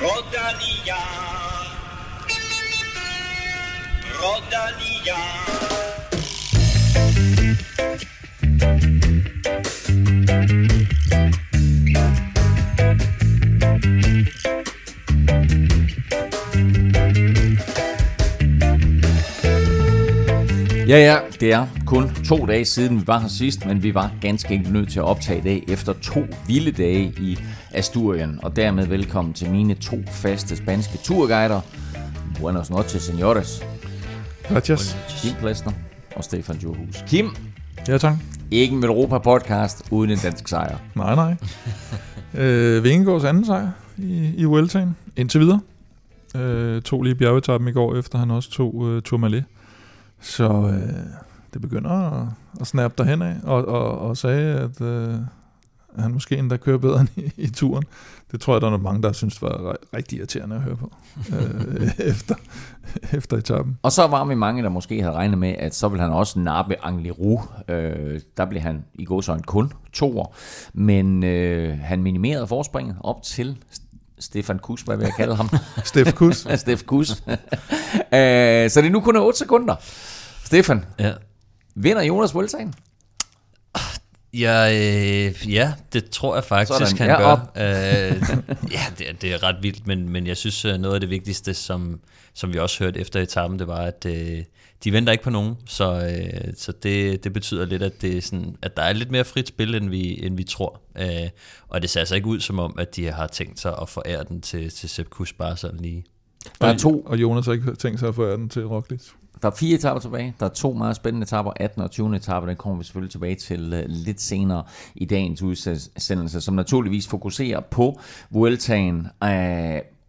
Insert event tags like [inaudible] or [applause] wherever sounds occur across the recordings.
Rodalia. Rodalia. Ja, ja, det er kun to dage siden, vi var her sidst, men vi var ganske enkelt nødt til at optage i dag efter to vilde dage i Asturien. Og dermed velkommen til mine to faste spanske turguider. Buenos noches, señores. Gracias. Kim Plesner og Stefan Johus. Kim, Ja, tak. ikke en Europa-podcast uden en dansk sejr. Nej, nej. [laughs] øh, Vingegaards anden sejr i, i Vueltaen, indtil videre. Øh, tog lige bjergetappen i går, efter han også tog øh, Tourmalet. Så øh, det begynder at, at snappe derhen af, og, og, og sagde, at øh, han måske endda kører bedre [laughs] end i, i turen. Det tror jeg, der er mange, der synes var ri- rigtig irriterende at høre på øh, [laughs] efter, efter etappen. Og så var vi mange, der måske havde regnet med, at så ville han også nappe Angliru. Øh, der blev han i gåsøjne kun toer. Men øh, han minimerede forspringet op til Stefan Kus, hvad vil jeg kalde ham? [laughs] Steff Kuss. Steff Kus. øh, så det er nu kun er 8 sekunder. Stefan, Ja. vinder Jonas Vueltaen? Ja, øh, ja, det tror jeg faktisk, Sådan, han ja, gør. op. Øh, ja, det, er- det er ret vildt, men, men jeg synes, øh, noget af det vigtigste, som, som vi også hørte efter etappen, det var, at øh, de venter ikke på nogen, så, øh, så det, det betyder lidt, at, det er sådan, at der er lidt mere frit spil, end vi, end vi tror. Øh, og det ser altså ikke ud som om, at de har tænkt sig at forære den til, til Sepp Kuss bare sådan lige. Der er to Og Jonas har ikke tænkt sig at få den til Roglic. Der er fire etapper tilbage. Der er to meget spændende etapper, 18. og 20. etape. Den kommer vi selvfølgelig tilbage til øh, lidt senere i dagens udsendelse, som naturligvis fokuserer på Vueltaen, uh,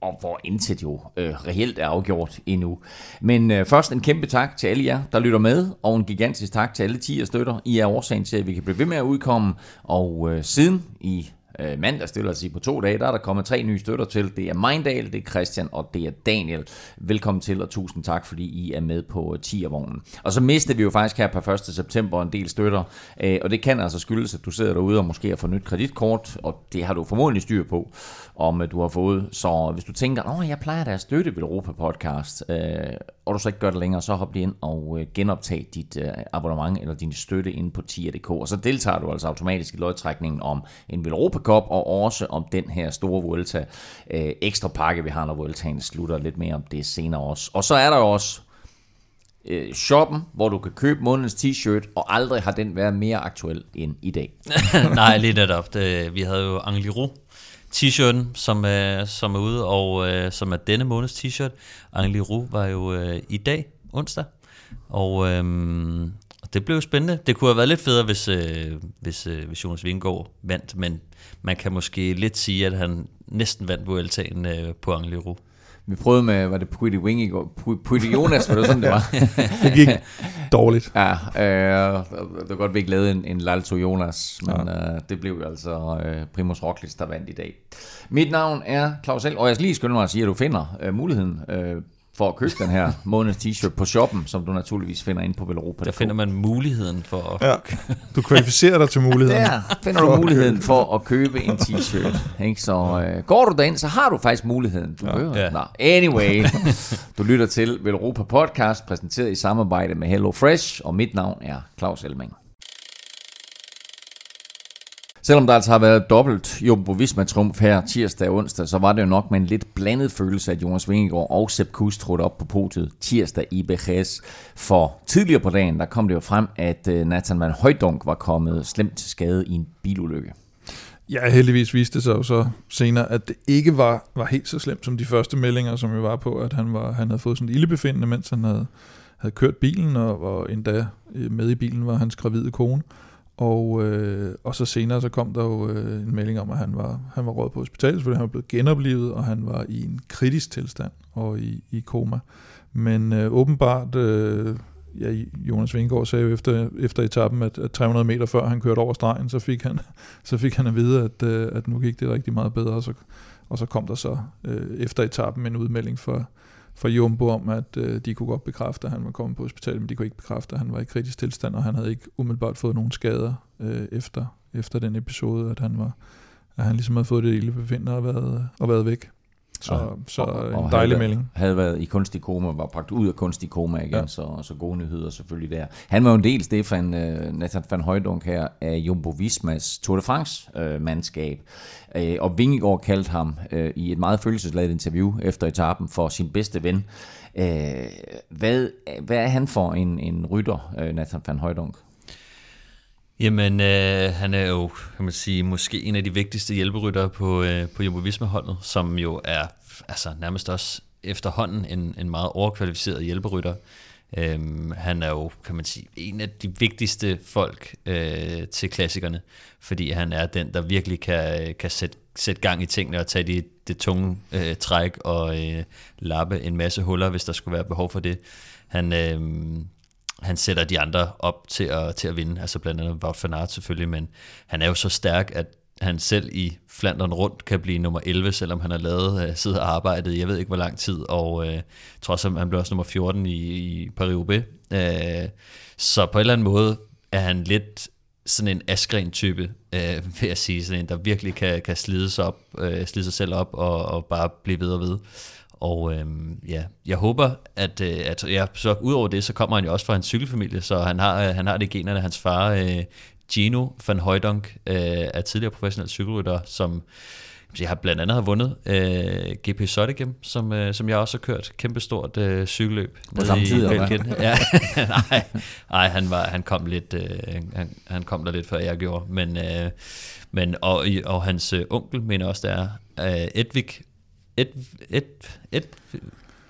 og hvor intet jo øh, reelt er afgjort endnu. Men øh, først en kæmpe tak til alle jer, der lytter med, og en gigantisk tak til alle 10 støtter. I er årsagen til, at vi kan blive ved med at udkomme, og øh, siden i øh, mandag, det vil altså sige på to dage, der er der kommet tre nye støtter til. Det er Mindal, det er Christian og det er Daniel. Velkommen til, og tusind tak, fordi I er med på øh, tiervognen. Og så mistede vi jo faktisk her på 1. september en del støtter, øh, og det kan altså skyldes, at du sidder derude og måske har fået nyt kreditkort, og det har du formodentlig styr på, om øh, du har fået. Så hvis du tænker, at jeg plejer da at støtte ved Europa Podcast, øh, og du så ikke gør det længere, så hop lige ind og øh, genoptag dit øh, abonnement eller din støtte inde på tier.dk, og så deltager du altså automatisk i lodtrækningen om en Velropa Cup, og også om den her store Vuelta øh, ekstra pakke, vi har, når Vueltaen slutter lidt mere om det senere også. Og så er der også øh, shoppen, hvor du kan købe månedens t-shirt, og aldrig har den været mere aktuel end i dag. [laughs] Nej, lige netop. Det, vi havde jo Angliru t-shirten, som er, som er ude, og øh, som er denne måneds t-shirt. Angliru var jo øh, i dag, onsdag, og øhm, det blev jo spændende. Det kunne have været lidt federe, hvis, øh, hvis, øh, hvis Jonas Vingegaard vandt, men man kan måske lidt sige, at han næsten vandt Vueltaen øh, på Angliru. Vi prøvede med, var det Pretty Wing i går? Pretty Jonas, var det sådan, det var? [laughs] Det gik dårligt. Ja, øh, det var godt, vi ikke lavede en, en Lalto Jonas, men ja. øh, det blev jo altså øh, Primus Roglic, der vandt i dag. Mit navn er Claus Held, og jeg skal lige skynde mig at sige, at du finder øh, muligheden øh, for at købe den her måneds t-shirt på shoppen, som du naturligvis finder inde på Velropa. Der finder man muligheden for at... Ja. Du kvalificerer dig til muligheden. Der finder du muligheden for at købe en t-shirt. Ikke? Så øh, går du derind, så har du faktisk muligheden. Du ja. Ja. Nå, anyway, [laughs] du lytter til Velropa Podcast, præsenteret i samarbejde med Hello Fresh, og mit navn er Claus Elming. Selvom der altså har været dobbelt Jumbo Visma trumf her tirsdag og onsdag, så var det jo nok med en lidt blandet følelse, at Jonas Vingegaard og Sepp Kuss trådte op på podiet tirsdag i Bejes. For tidligere på dagen, der kom det jo frem, at øh, Nathan Van Højdunk var kommet slemt til skade i en bilulykke. Ja, heldigvis viste det sig jo så senere, at det ikke var, var helt så slemt som de første meldinger, som jo var på, at han, var, han havde fået sådan et ildebefindende, mens han havde, havde kørt bilen, og, og endda øh, med i bilen var hans gravide kone. Og, øh, og så senere så kom der jo øh, en melding om, at han var, han var råd på hospitalet, fordi han var blevet genoplevet, og han var i en kritisk tilstand og i, i koma. Men øh, åbenbart, øh, ja, Jonas Vingegaard sagde jo efter, efter etappen, at, at 300 meter før han kørte over stregen, så fik han, [laughs] så fik han at vide, at, øh, at nu gik det rigtig meget bedre, og så, og så kom der så øh, efter etappen en udmelding for, for Jumbo om, at øh, de kunne godt bekræfte, at han var kommet på hospitalet, men de kunne ikke bekræfte, at han var i kritisk tilstand, og han havde ikke umiddelbart fået nogen skader øh, efter, efter den episode, at han var at han ligesom havde fået det ildebefindende og været, og været væk. Så, Og- så og- en og dejlig havde, melding. Havde været i kunstig koma, var bragt ud af kunstig koma igen, Ja. så, så gode nyheder selvfølgelig der. Han var jo en del, Stefan uh, Nathan van Højdunk her, af Jumbo Vismas Tour de France-mandskab. Uh, og Vingegaard kaldte ham uh, i et meget følelsesladet interview efter etappen for sin bedste ven. Uh, hvad, hvad er han for en, en rytter, uh, Nathan van Højdunk? Jamen, øh, han er jo, kan man sige, måske en af de vigtigste hjælperyttere på, øh, på Jumbo Visma-holdet, som jo er altså, nærmest også efterhånden en, en meget overkvalificeret hjælperytter. Øhm, han er jo, kan man sige, en af de vigtigste folk øh, til klassikerne, fordi han er den, der virkelig kan, kan sætte, sætte gang i tingene og tage de, det tunge øh, træk og øh, lappe en masse huller, hvis der skulle være behov for det. Han, øh, han sætter de andre op til at, til at vinde, altså blandt andet Wout van Aert selvfølgelig, men han er jo så stærk, at han selv i Flandern rundt kan blive nummer 11, selvom han har lavet øh, uh, siddet og arbejdet, jeg ved ikke hvor lang tid, og uh, trods at han blev også nummer 14 i, i Paris-Roubaix. Uh, øh, så på en eller anden måde er han lidt sådan en askren-type, uh, vil jeg sige, sådan en, der virkelig kan, kan slide, sig op, uh, slide sig selv op og, og bare blive ved og ved. Og øhm, ja, jeg håber, at, øh, at ja, så udover det, så kommer han jo også fra en cykelfamilie, så han har, øh, han har det generne. Hans far, øh, Gino van Højdonk, øh, er tidligere professionel cykelrytter, som jeg har blandt andet har vundet øh, GP Sotegem, som, øh, som jeg også har kørt. Kæmpestort øh, cykelløb. nede samme tid, eller. Ja, [laughs] nej, nej han, var, han, kom lidt, øh, han, han kom der lidt før jeg gjorde. Men, øh, men, og, og hans øh, onkel mener også, der er øh, Edvig Ed, Ed, Ed, er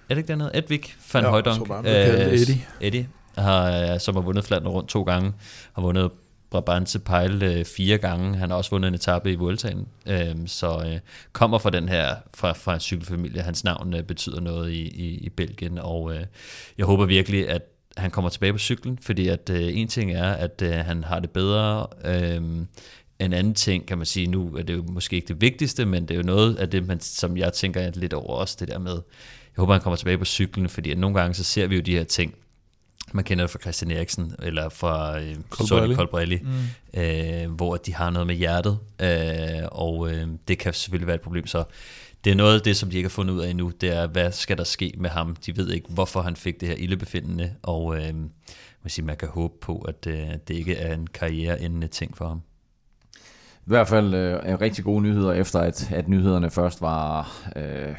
det ikke dernede? Edvig van Ja, Højdonk. kaldt Eddie. Eddie, har, som har vundet Flandern rundt to gange, har vundet Brabantse Pejl øh, fire gange. Han har også vundet en etape i Vueltaen. Øhm, så øh, kommer fra den her, fra, fra en cykelfamilie. Hans navn øh, betyder noget i, i, i Belgien, og øh, jeg håber virkelig, at han kommer tilbage på cyklen, fordi at øh, en ting er, at øh, han har det bedre. Øh, en anden ting, kan man sige, nu er det jo måske ikke det vigtigste, men det er jo noget af det, man, som jeg tænker lidt over også, det der med, jeg håber, han kommer tilbage på cyklen, fordi nogle gange, så ser vi jo de her ting, man kender det fra Christian Eriksen, eller fra øh. Sonny Colbrelli, mm. øh, hvor de har noget med hjertet, øh, og øh, det kan selvfølgelig være et problem, så det er noget af det, som de ikke har fundet ud af endnu, det er, hvad skal der ske med ham? De ved ikke, hvorfor han fik det her ildebefindende, og øh, man, siger, man kan håbe på, at øh, det ikke er en karriereendende ting for ham. I hvert fald øh, rigtig gode nyheder, efter at, at nyhederne først var øh,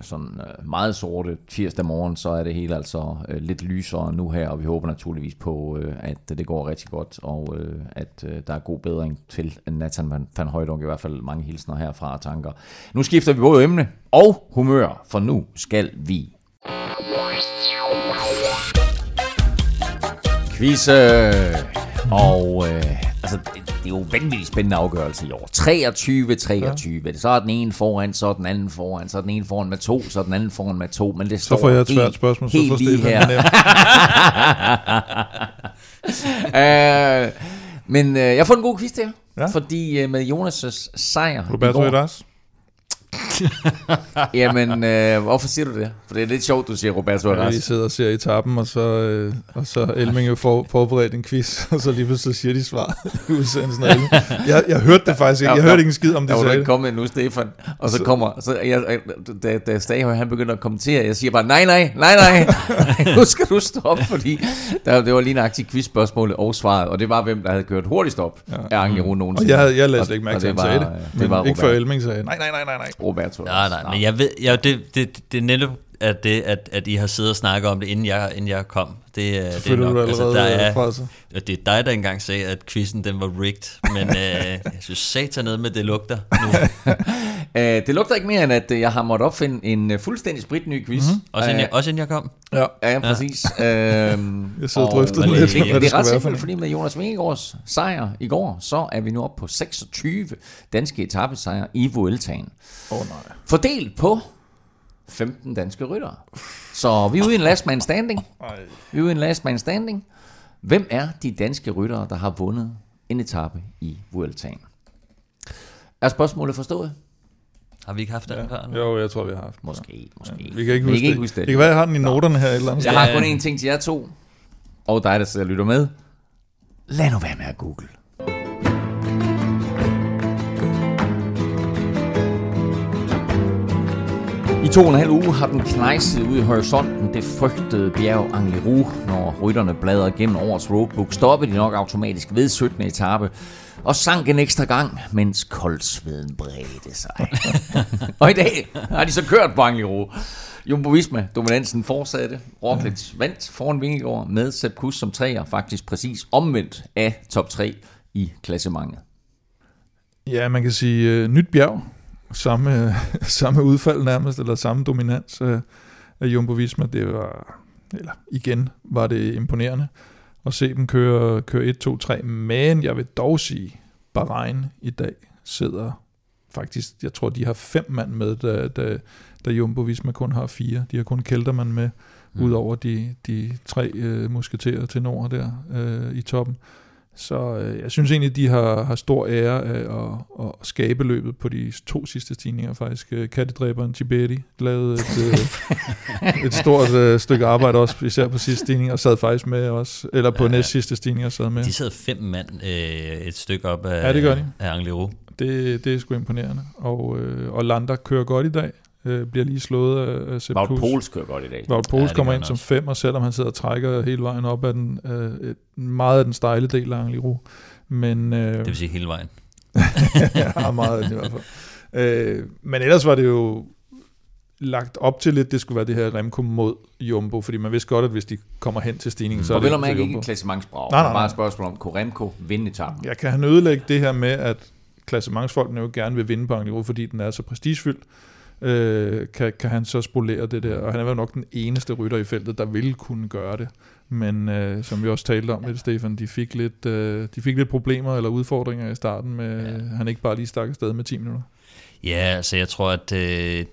sådan øh, meget sorte tirsdag morgen, så er det hele altså øh, lidt lysere nu her, og vi håber naturligvis på, øh, at det går rigtig godt, og øh, at øh, der er god bedring til Nathan van, van Højdunk, i hvert fald mange hilsner herfra og tanker. Nu skifter vi både emne og humør, for nu skal vi quizze. Øh. Og øh, altså, det, det er jo vanvittigt spændende afgørelse i år. 23-23. Ja. Så er den ene foran, så er den anden foran, så er den ene foran med to, så er den anden foran med to. Men det står får jeg et svært spørgsmål, så helt får lige her. [laughs] øh, men øh, jeg har fået en god quiz til jer. Ja. Fordi øh, med Jonas' sejr Roberto Eras. [laughs] Jamen, øh, hvorfor siger du det? For det er lidt sjovt, du siger Roberto Ja, vi sidder og ser i tappen, og så, øh, og så Elming jo for, forberedt en quiz, [laughs] og så lige pludselig siger de svar i udsendelsen. Jeg, jeg hørte det faktisk ikke. Jeg Ja, hørte ikke en skid om det var du sagde ikke kommet endnu, Stefan. Og så kommer, så jeg, jeg, da, da Stahøj, han begynder at kommentere, jeg siger bare, nej, nej, nej, nej, [laughs] nu skal du stoppe, fordi der, det var lige nøjagtigt quizspørgsmålet og svaret, og det var, hvem der havde kørt hurtigst op Ja. af Angelo Og nogensinde. jeg, havde, jeg lagde Og- slet ikke mærke og til, at det han sagde var, det. det var ikke Roberto. Elming sagde, nej, nej, nej, nej, nej. Roberto. Nej, nej, men jeg ved, ja, det, det, det er netop at det, at, at I har siddet og snakket om det, inden jeg, inden jeg kom. Det, er- det er nok, du allerede der altså, er, sig. og det er dig, der engang sagde, at quizzen den var rigged, men øh, jeg synes satan ned med, det lugter nu. [laughs] Øh, det lugter ikke mere, end at øh, jeg har måttet opfinde en øh, fuldstændig spritny quiz. Mm-hmm. Også inden, jeg, også inden jeg kom. Ja. Ja, præcis. øhm, [laughs] Jeg sidder og drøfter og, lidt, øh, det, det det, det er ret simpelt, fordi med Jonas Vingegaards sejr i går, så er vi nu oppe på 26 danske etappesejre i Vueltaen. Åh oh, nej. Fordelt på 15 danske ryttere. Så vi er ude i en last man standing. Vi er ude i en last man standing. Hvem er de danske ryttere, der har vundet en etape i Vueltaen? Er spørgsmålet forstået? Har vi ikke haft den før? nu? Jo, jeg tror, vi har haft den. Måske, måske. Vi kan ikke huske, kan ikke det. huske det. Det kan være, jeg har den i noterne her et eller andet Jeg har Ja. kun én ting til jer to, og dig, der sidder og lytter med. Lad nu være med at google. To og en halv uge har den knejset ud i horisonten det frygtede bjerg Angliru, når rytterne bladrede gennem årets roadbook, stoppede de nok automatisk ved 17. etape og sank en ekstra gang, mens koldsveden bredte sig. [laughs] og i dag har de så kørt på Angliru. Jumbo Visma, dominansen fortsatte. Roglic vandt foran Vingegaard med Sepp Kuss som træer, faktisk præcis omvendt af top 3 i klassementet. Ja, man kan sige uh, nyt bjerg. Samme, [laughs] samme udfald nærmest, eller samme dominans uh, af Jumbo Visma. Det var, eller igen, var det imponerende at se dem køre, køre 1, 2, 3. Men jeg vil dog sige, Bahrain i dag sidder faktisk, jeg tror, de har fem mand med, da, da, da Jumbo Visma kun har fire. De har kun Kelterman med, mm. ud over de, de tre øh, musketerer til nord der øh, i toppen. Så øh, jeg synes egentlig, de har, har stor ære af at, at skabe løbet på de to sidste stigninger faktisk. Øh, kattedræberen Tiberi lavede et, øh, [laughs] et stort øh, stykke arbejde også, især på sidste stigning, og sad faktisk med også, eller på ja, næst sidste stigning og sad med. De sad fem mand øh, et stykke op af, ja, det gør de. af Angliru. Det, det er sgu imponerende. Og, øh, og Lander kører godt i dag øh, bliver lige slået af, af Sepp Wout Poels kører godt i dag. Wout Poels ja, kommer ind som fem, og selvom han sidder og trækker hele vejen op af den, øh, meget af den stejle del af Angliru. Men, øh, det vil sige hele vejen. [laughs] ja, meget af den i hvert fald. Øh, men ellers var det jo lagt op til lidt, det skulle være det her Remco mod Jumbo, fordi man vidste godt, at hvis de kommer hen til stigningen, mm. så er og det... Og vel ikke en klassementsbrag, nej, nej, nej. bare et spørgsmål om, kunne Remco vinde etappen? Jeg kan have ødelægge det her med, at klassementsfolkene jo gerne vil vinde på Angliru, fordi den er så prestigefyldt, øh, kan, kan han så spolere det der. Og han er jo nok den eneste rytter i feltet, der ville kunne gøre det. Men øh, som vi også talte om lidt, Stefan, de fik lidt, øh, de fik lidt problemer eller udfordringer i starten, med ja. han ikke bare lige stak afsted med 10 minutter. Ja, altså jeg tror, at øh,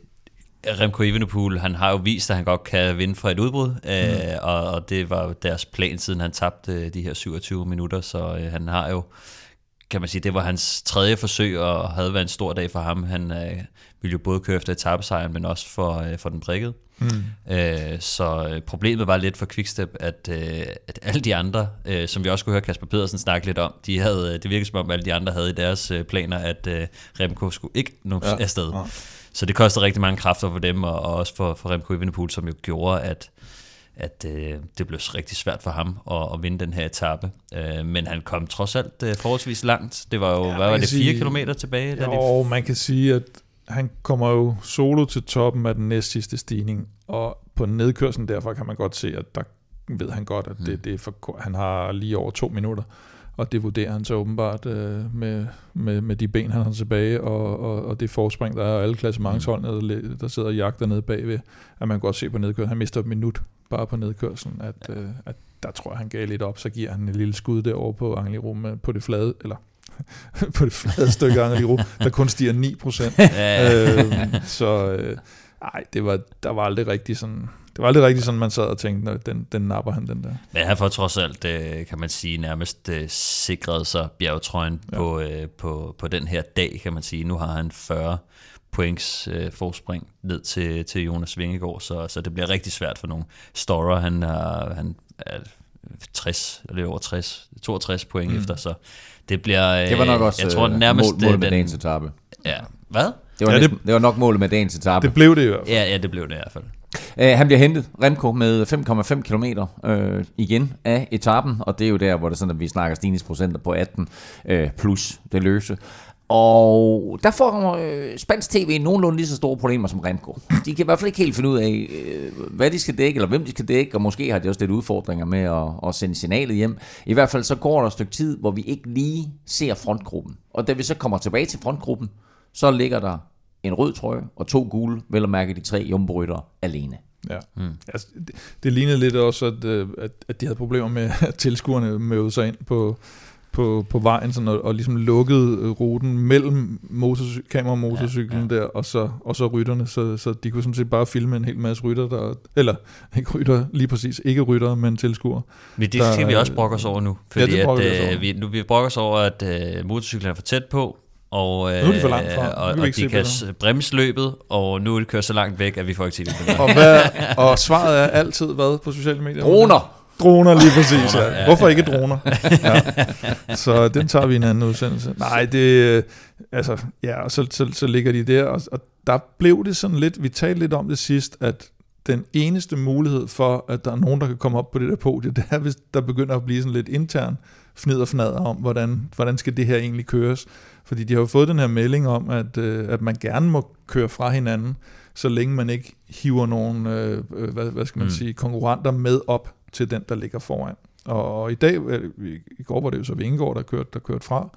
Remco Evenepoel, han har jo vist, at han godt kan vinde fra et udbrud, mm. øh, og, og det var deres plan, siden han tabte øh, de her 27 minutter, så øh, han har jo kan man sige, det var hans tredje forsøg, og havde været en stor dag for ham. Han øh, ville jo både køre efter etappesejren, men også for, øh, for den prikket. Mm. Øh, så øh, problemet var lidt for Quickstep, at, øh, at alle de andre, øh, som vi også kunne høre Kasper Pedersen snakke lidt om, de havde, øh, det virkede som om alle de andre havde i deres øh, planer, at øh, Remco skulle ikke nå ja. afsted. Ja. Så det kostede rigtig mange kræfter for dem, og, og også for, for Remco Evenepoel, som jo gjorde, at at øh, det blev rigtig svært for ham at, at vinde den her etape. Øh, men han kom trods alt øh, forholdsvis langt. Det var jo, ja, hvad var det, fire kilometer tilbage? Da jo, de... man kan sige, at han kommer jo solo til toppen af den næst sidste stigning, og på nedkørslen derfor kan man godt se, at der ved han godt, at det, mm. det er for, han har lige over to minutter, og det vurderer han så åbenbart øh, med, med, med de ben, han har tilbage, og, og, og det forspring, der er, og alle klassementsholdene, der, der sidder og jagter nede bagved, at man kan godt se på nedkørslen, han mister et minut bare på nedkørslen, at, ja. øh, at der tror jeg, han gav lidt op, så giver han en lille skud derovre på Angliru på det flade, eller [laughs] på det flade stykke Angliru, der kun stiger 9 procent. [laughs] Ja. øhm, så øh, ej, det var, der var aldrig rigtig sådan, det var aldrig rigtigt sådan, man sad og tænkte, den, den napper han, den der. Men han får trods alt, øh, kan man sige, nærmest øh, sikret sig bjergetrøjen ja. på, øh, på, på den her dag, kan man sige. Nu har han 40 points øh, forspring ned til, til Jonas Vingegaard, så, så det bliver rigtig svært for nogle. Storer, han er, han er 60, eller over 60, 62 point mm. efter, så det bliver... Øh, det var nok også jeg tror, øh, nærmest, mål, mål med den, dagens etape. Ja, hvad? Det var, ja, næsten, det, det var nok målet med dagens etape. Det blev det i hvert fald. Ja, ja, det blev det i hvert fald. Uh, han bliver hentet, Remco, med 5,5 km uh, igen af etappen, og det er jo der, hvor det sådan, at vi snakker stigningsprocenter på 18 uh, plus det løse. Og der får øh, spansk tv nogenlunde lige så store problemer som Remco. De kan i hvert fald ikke helt finde ud af, øh, hvad de skal dække, eller hvem de skal dække, og måske har de også lidt udfordringer med at, at sende signalet hjem. I hvert fald så går der et stykke tid, hvor vi ikke lige ser frontgruppen. Og da vi så kommer tilbage til frontgruppen, så ligger der en rød trøje og to gule, vel at mærke de tre jumbo alene. Ja. Mm. Altså, det, det lignede lidt også, at, øh, at, at de havde problemer med, at tilskuerne mødte sig ind på, på, på vejen sådan, og, og ligesom lukkede øh, ruten mellem motorcy- kameramotorcyklen ja, ja. der, og så, og så rytterne, så, så de kunne sådan set bare filme en hel masse rytter, der, eller [laughs] ikke rytter, lige præcis, ikke rytter, men tilskuere. Men det skal vi også brokke os over nu, fordi ja, det at, øh, vi, nu vi brokker os over, at øh, motorcyklen er for tæt på, og, øh, nu er de for langt fra. Og, og de kan bremse løbet, og nu er det kørt så langt væk, at vi får ikke se det. og, hvad, og svaret er altid hvad på sociale medier? Droner! Droner lige præcis, ja. Hvorfor ikke droner? [laughs] Ja. Så den tager vi i en anden udsendelse. Nej, det, altså, ja, og så, så, så ligger de der, og, og der blev det sådan lidt, vi talte lidt om det sidst, at den eneste mulighed for, at der er nogen, der kan komme op på det der podie, [laughs] det er, hvis der begynder at blive sådan lidt intern fnid og fnader om, hvordan, hvordan skal det her egentlig køres. Fordi de har jo fået den her melding om, at, øh, at man gerne må køre fra hinanden, så længe man ikke hiver nogen, øh, øh hvad, hvad skal man mm. sige, konkurrenter med op til den, der ligger foran. Og, i dag, øh, i går var det jo så Vingegaard, der kørte, der kørte fra,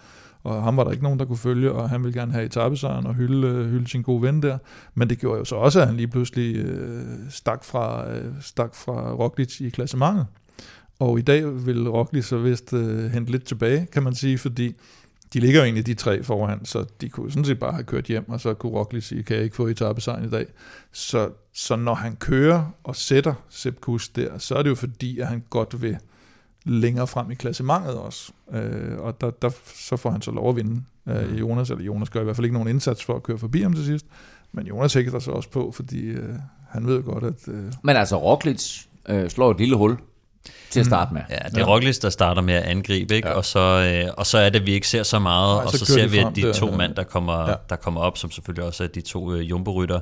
og ham var der ikke nogen, der kunne følge, og han ville gerne have etappesejren og hylde, øh, hylde sin gode ven der. Men det gjorde jo så også, at han lige pludselig øh, stak, fra, øh, stak fra Roglic i klassementet. Og i dag vil Roglic så vist øh, hente lidt tilbage, kan man sige, fordi de ligger jo egentlig de tre foran, så de kunne sådan set bare have kørt hjem, og så kunne Roglic sige, kan jeg ikke få etappesejren i dag. Så, så når han kører og sætter Sepp Kuss der, så er det jo fordi, at han godt vil længere frem i klassementet også. Øh, og der, der, så får han så lov at vinde øh, mm. Jonas, eller Jonas gør i hvert fald ikke nogen indsats for at køre forbi ham til sidst. Men Jonas hækker sig også på, fordi øh, han ved godt, at... Øh, Men altså, Roglic øh, slår et lille hul til at starte med. Ja, det er ja. Roglic, der starter med at angribe, ikke? Ja. Og, så, øh, og så er det, at vi ikke ser så meget, Nej, og så, så ser vi, at de der, to mand, der kommer, ja. der kommer op, som selvfølgelig også er de to øh, jumbo-rytter.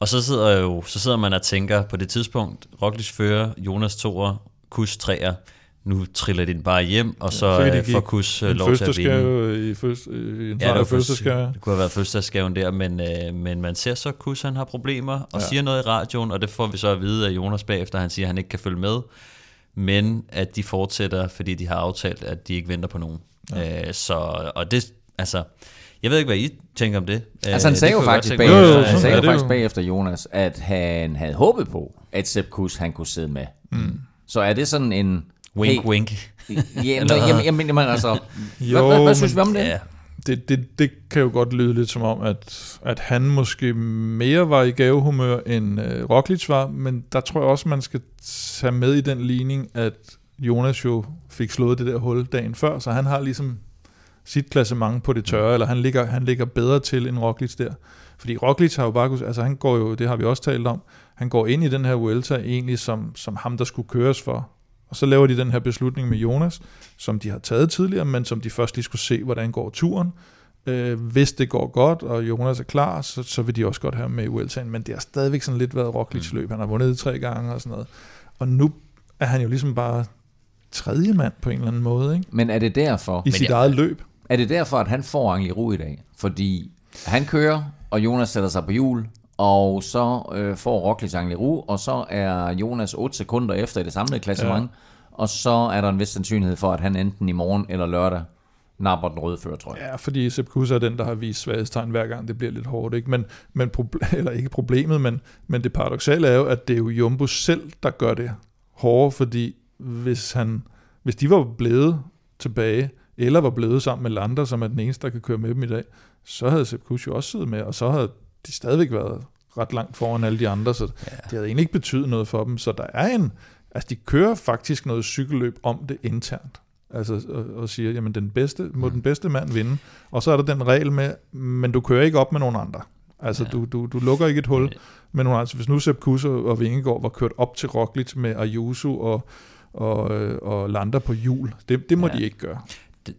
Og så sidder, jo, så sidder man og tænker på det tidspunkt, Roglic fører, Jonas toer, Kus treer, nu triller de den bare hjem, og så ja, får Kus uh, lov til at vinde. I, første, i en ja, det, første det kunne have været fødselsdagsgaven der, men, uh, men man ser så, at Kus han har problemer, og ja. siger noget i radioen, og det får vi så at vide af Jonas bagefter, han siger, at han ikke kan følge med, men at de fortsætter, fordi de har aftalt, at de ikke venter på nogen. Ja. Uh, så, og det, altså, jeg ved ikke, hvad I tænker om det. Altså han sagde jo faktisk, bagefter, han sagde jo faktisk bagefter Jonas, at han havde håbet på, at Sepp Kuss han kunne sidde med. Mm. Så er det sådan en Wink, hey, wink. jamen, jamen, jamen, jamen, altså, jo, [laughs] hvad, hvad, hvad synes vi om det? Ja. Det, det, det kan jo godt lyde lidt som om, at, at han måske mere var i gavehumør, end øh, Roglic var, men der tror jeg også, man skal tage med i den ligning, at Jonas jo fik slået det der hul dagen før, så han har ligesom sit klassement på det tørre, eller han ligger, han ligger bedre til end Roglic der. Fordi Roglic har jo bare, altså han går jo, det har vi også talt om, han går ind i den her Vuelta egentlig som, som ham, der skulle køres for. Og så laver de den her beslutning med Jonas, som de har taget tidligere, men som de først lige skulle se, hvordan går turen. Øh, hvis det går godt, og Jonas er klar, så, så vil de også godt have med i Vueltaen, men det har stadigvæk sådan lidt været Roglic løb. Han har vundet tre gange og sådan noget. Og nu er han jo ligesom bare tredje mand på en eller anden måde. Ikke? Men er det derfor? I sit ja, eget løb. Er det derfor, at han får Angli i dag? Fordi han kører, og Jonas sætter sig på hjul, og så øh, får Roglic Anglerud, og så er Jonas 8 sekunder efter i det samlede klassement, ja. og så er der en vis sandsynlighed for, at han enten i morgen eller lørdag napper den røde førertrøje. Ja, fordi Sepp Kuss er den, der har vist svaghedstegn hver gang det bliver lidt hårdt. Ikke? Men, men proble- [laughs] eller ikke problemet, men, men det paradoxale er jo, at det er jo Jumbo selv, der gør det hårdere, fordi hvis, han, hvis de var blevet tilbage, eller var blevet sammen med Lander, som er den eneste, der kan køre med dem i dag, så havde Sepp Kuss jo også siddet med, og så havde de stadigvæk været ret langt foran alle de andre, så ja. det havde egentlig ikke betydet noget for dem. Så der er en, altså de kører faktisk noget cykelløb om det internt. Altså og, og siger, jamen den bedste, må den bedste mand vinde. Og så er der den regel med, men du kører ikke op med nogen andre. Altså ja. du, du, du lukker ikke et hul ja. nogen andre. Altså, hvis nu Sepp Kuss og Vingegaard var kørt op til Roglic med Ayuso og, og, og lander på hjul, det, det må ja. de ikke gøre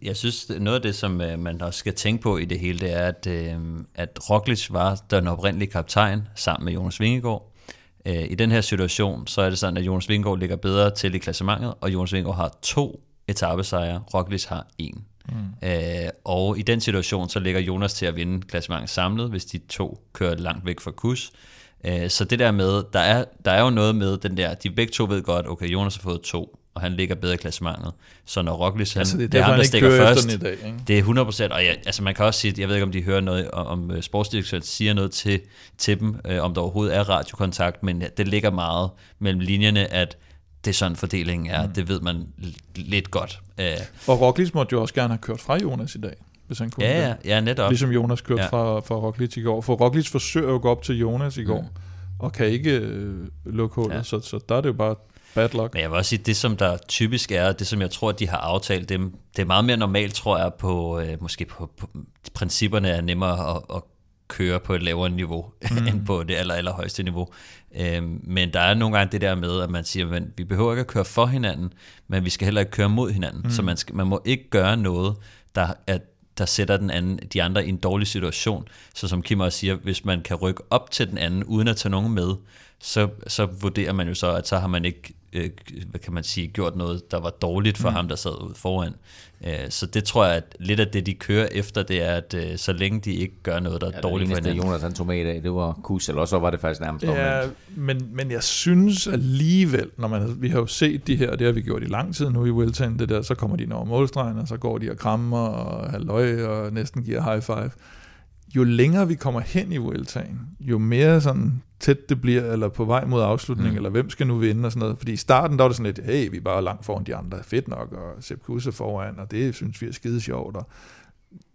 jeg synes, noget af det, som øh, man også skal tænke på i det hele, det er, at, øh, at Roglic var den oprindelige kaptajn sammen med Jonas Vingegaard. Øh, I den her situation, så er det sådan, at Jonas Vingegaard ligger bedre til i klassementet, og Jonas Vingegaard har to etappesejre, Roglic har en. Mm. Øh, og i den situation, så ligger Jonas til at vinde klassementet samlet, hvis de to kører langt væk fra kus. Øh, så det der med, der er, der er jo noget med den der, de begge to ved godt, okay, Jonas har fået to, og han ligger bedre i klassementet. Så når Roglic, han, altså det er, det er ham, der stikker først, i dag, ikke? det er 100%, og ja, altså man kan også sige, jeg ved ikke, om de hører noget, om, øh, sportsdirektøren siger noget til, til dem, øh, om der overhovedet er radiokontakt, men det ligger meget mellem linjerne, at det er sådan fordelingen er, mm. det ved man lidt godt. Uh, og Roglic måtte jo også gerne have kørt fra Jonas i dag hvis han kunne ja, ja, ja, netop. Ligesom Jonas kørte ja. fra, fra Roglic i går. For Roglic forsøger jo at gå op til Jonas i går, mm. og kan ikke øh, lukke hullet, ja. så, så der er det jo bare Bad luck. Men jeg vil også sige, det som der typisk er, det som jeg tror, de har aftalt, det, det er meget mere normalt, tror jeg, på øh, måske på, på principperne er nemmere at, at køre på et lavere niveau, [laughs] mm. end på det aller, aller højeste niveau. Øhm, men der er nogle gange det der med, at man siger, at vi behøver ikke at køre for hinanden, men vi skal heller ikke køre mod hinanden. Mm. Så man, skal, man må ikke gøre noget, der, at, der sætter den anden, de andre i en dårlig situation. Så som Kim også siger, hvis man kan rykke op til den anden, uden at tage nogen med, så, så vurderer man jo så, at så har man ikke, øh, hvad kan man sige, gjort noget, der var dårligt for mm. ham, der sad ude foran. Øh, så det tror jeg, at lidt af det, de kører efter, det er, at øh, så længe de ikke gør noget, der er Ja, dårligt for hinanden. Jonas han tog med i dag, det var kus, eller så var det faktisk nærmest Ja, omvendt. men, men jeg synes alligevel, når man, vi har jo set de her, og det har vi gjort i lang tid nu i Wilton, det der, så kommer de ind over målstregen, og så går de og krammer og halløj og næsten giver high five. Jo længere vi kommer hen i Wilton, jo mere sådan tæt det bliver, eller på vej mod afslutning, mm. eller hvem skal nu vinde og sådan noget. Fordi i starten, der var det sådan lidt, hey, vi er bare langt foran de andre, fedt nok, og Sepp Kuss er foran, og det synes vi er skide sjovt, og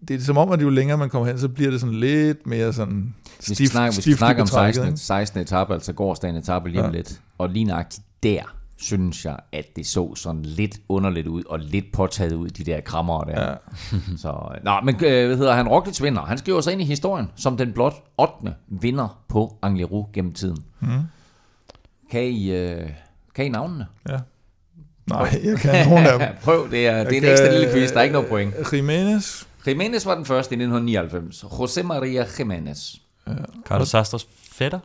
det er som om, at jo længere man kommer hen, så bliver det sådan lidt mere sådan Vi skal stift, snakke, vi skal stift snakke om betrækket, 16. ikke? 16. etape, altså gårdsdagen etape lige om Ja. lidt. Og lige nøjagtigt der, synes jeg, at det så sådan lidt underligt ud, og lidt påtaget ud, de der krammer der. Ja. [laughs] Så, nå, men øh, hvad hedder han? Roglic vinder. Han skriver sig ind i historien som den blot 8. vinder på Angliru gennem tiden. Mm. Kan I, øh, kan I navnene? Ja. Nej, jeg kan nogen af dem. [laughs] Prøv, det er, det er en ekstra lille quiz, der er ikke noget point. Jimenez. Jimenez var den første i 1999. José Maria Jimenez. Carlos Sastros fætter?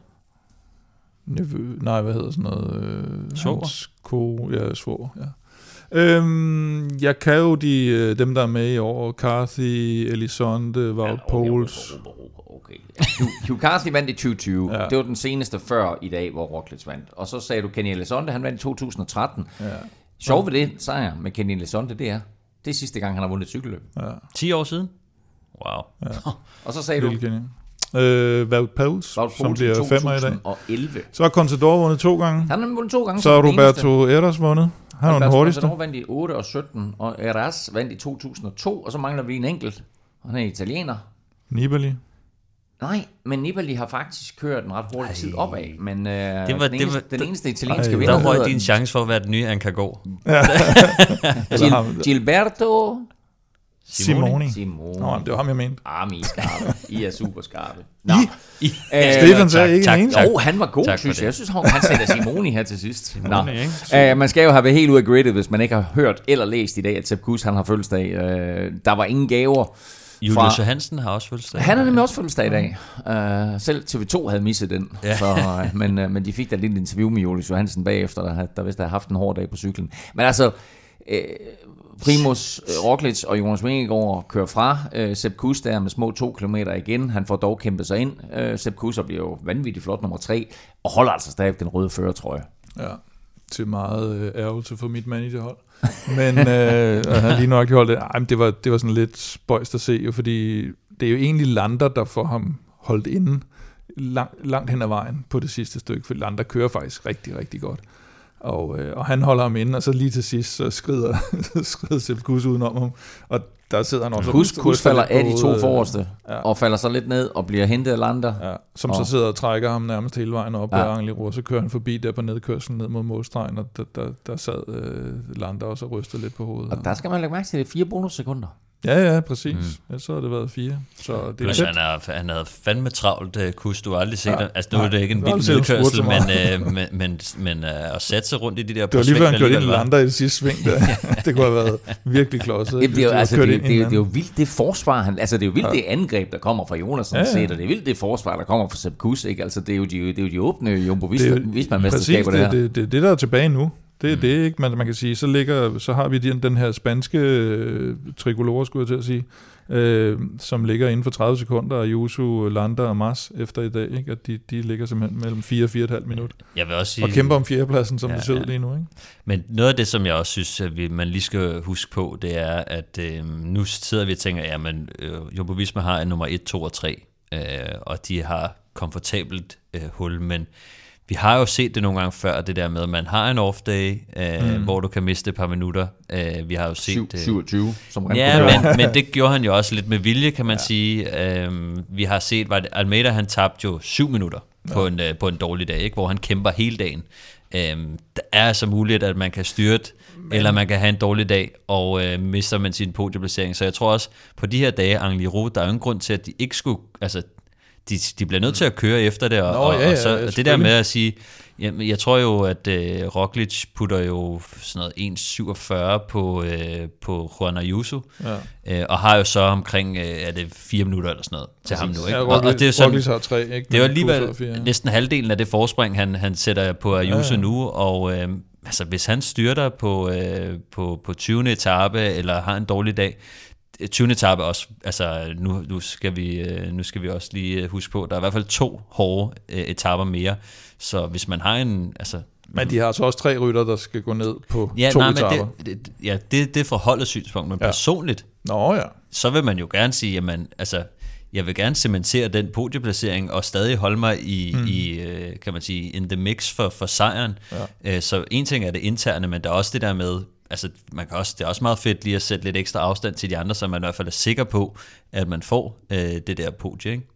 Nevø, nej, hvad hedder sådan noget? Øh, Svoger? hans Ko, ja, svor, ja. Øhm, jeg kan jo de, øh, dem, der er med i år. Carthy, Elisonde, Wout Poels. Okay. Hugh, Hugh Carthy vandt i 2020. Ja. Ja. Det var den seneste før i dag, hvor Roglic vandt. Og så sagde du Kenny Elizonde, han vandt i 2013. Ja, Sjov ved det, sejr med Kenny Elizonde, det er, det er sidste gang, han har vundet et cykelløb. ja. 10 år siden? Wow. Og så sagde du, Lille Kenny. Øh, Wout Poels, Wout som bliver femmer i dag. 2011. Så har Contador vundet to gange. Han har vundet to gange. Så har. Roberto Eras vundet. Han er den hurtigste. Contador vandt i 8 og 17, og Eras vandt i 2002, og så mangler vi en enkelt. Og han er italiener. Nibali. Nej, men Nibali har faktisk kørt en ret hurtig tid opad, men øh, det var- den, det eneste, var- den det- eneste italienske Ej, vinder Der røg din chance for at være den nye Anka Gård. [laughs] Eller Gil, Gilberto Simoni. Simone. Nå, det var ham, jeg mente. Arme I er skarpe. I er super skarpe. Nå. I, Øh, Stefan sagde ikke tak, en tak. Jo, han var god, Tak for synes det. jeg. Jeg synes, han han sætter Simoni her til sidst. Nå. ikke? Uh, man skal jo have været helt ud af gridet, hvis man ikke har hørt eller læst i dag, at Sepp Kuss, han har fødselsdag. Uh, der var ingen gaver. Julius Fra- Johansen har også fødselsdag. Han har nemlig også fødselsdag i dag. Uh, selv TV2 havde misset den. Ja. Så, uh, men, uh, men de fik da lidt interview med Julius Johansen bagefter, der, havde- der vist havde haft en hård dag på cyklen. Men altså, uh, Primus øh, Roglic og Jonas Vingegaard kører fra Øh, Sepp Kuss der med små to kilometer igen. Han får dog kæmpet sig ind. Øh, Sepp Kuss bliver jo vanvittigt flot nummer tre, og holder altså stadig den røde førertrøje. Ja, til meget øh, ærgelse for mit managerhold. Men øh, [laughs] han lige nok holdt det. Ej, men det var, det var sådan lidt spøjst at se, jo, fordi det er jo egentlig Lander, der får ham holdt inde lang, langt hen ad vejen på det sidste stykke, for Lander kører faktisk rigtig, rigtig godt. Og, øh, og han holder ham inde, og så lige til sidst, så skrider, [laughs] så skrider Sepp Kuss udenom ham, og der sidder han også ryster Kuss falder af de to hovedet, forreste, ja. og falder så lidt ned og bliver hentet af Lander. Ja, som Og- så sidder og trækker ham nærmest hele vejen op Ja. ad Angliru, og så kører han forbi der på nedkørslen ned mod målstregen, og der, der, der sad øh, Lander også og rystede lidt på hovedet. Og der skal man lægge mærke til, det er fire bonussekunder. Ja, ja, præcis. Mm. Ja, så har det været fire. Så det er Plus, han, er, han havde fandme travlt, uh, kus. Du har aldrig set Ja. ja. Altså, nu er det ikke en vild nedkørsel, så men, uh, men, men, men uh, at sætte sig rundt i de der Det var lige før, han kørte ind i Lander i det sidste sving der. [laughs] [laughs] det kunne have været virkelig klodset. Det, det, er jo, altså, det, i det, det, hinanden. er jo vildt det forsvar, han, altså det er jo vildt Ja. det angreb, der kommer fra Jonas Ja, ja. set, og det er vildt det forsvar, der kommer fra Sepp Kuss, ikke? Altså det er jo de, det er jo de åbne Jumbo Det er jo- Visma-mesterskaber, det, her. det, det, det, det, der er tilbage nu. Det er mm. det, ikke? Man, man kan sige, så, ligger, så har vi den, den her spanske øh, tricolore, skulle jeg til at sige, øh, som ligger inden for 30 sekunder, og Yusu, Landa og Mas efter i dag, ikke? At de, de ligger simpelthen mellem 4 og 4,5 minut. Jeg vil også sige, Og kæmper om fjerdepladsen, som Ja, det ser ud ja. lige nu, ikke? Men noget af det, som jeg også synes, at vi, man lige skal huske på, det er, at øh, nu sidder vi og tænker, ja, men øh, Jumbo Visma har en nummer 1, 2 og 3, øh, og de har komfortabelt øh, hul, men vi har jo set det nogle gange før, det der med, at man har en off-day, øh, mm. hvor du kan miste et par minutter. Øh, vi har jo set... Syv- øh, 27, som Remco Ja, men, men det gjorde han jo også lidt med vilje, kan man ja. sige. Øhm, vi har set, det, Almeida han tabte jo syv minutter på, en, øh, på en dårlig dag, ikke? hvor han kæmper hele dagen. Øhm, der er altså muligt, at man kan styrte, men... eller man kan have en dårlig dag, og øh, mister man sin podieplacering. Så jeg tror også, på de her dage, Angliru, der er jo ingen grund til, at de ikke skulle... Altså, de, de bliver nødt til at køre efter det, og, Nå, og, ja, ja, og så ja, og det der med at sige, Jamen, jeg tror jo, at øh, Roglic putter jo sådan noget 1,47 på, øh, på Juan Ayuso, ja. øh, og har jo så omkring, øh, er det fire minutter eller sådan noget til ham nu. Ikke? Ja, Roglic, og, og det er sådan, Roglic har tre, ikke? Det er jo alligevel ja. næsten halvdelen af det forspring, han, han sætter på Ayuso ja, ja. nu, og øh, altså, hvis han styrter på, øh, på, på 20. etape, eller har en dårlig dag, 20. etape også, altså nu, nu, skal vi, øh, nu skal vi også lige øh, huske på, der er i hvert fald to hårde øh, etaper mere, så hvis man har en, altså men de har altså også tre rytter, der skal gå ned på ja, to nej, etaper. Men det, det, ja, det, det er forholdet synspunkt, men ja. personligt, Nå, ja. så vil man jo gerne sige, jamen, altså, jeg vil gerne cementere den podieplacering og stadig holde mig i, mm. i kan man sige, in the mix for, for sejren. Ja. Så en ting er det interne, men der er også det der med, altså, man kan også, det er også meget fedt lige at sætte lidt ekstra afstand til de andre, så man i hvert fald er sikker på, at man får øh, det der podie, ikke?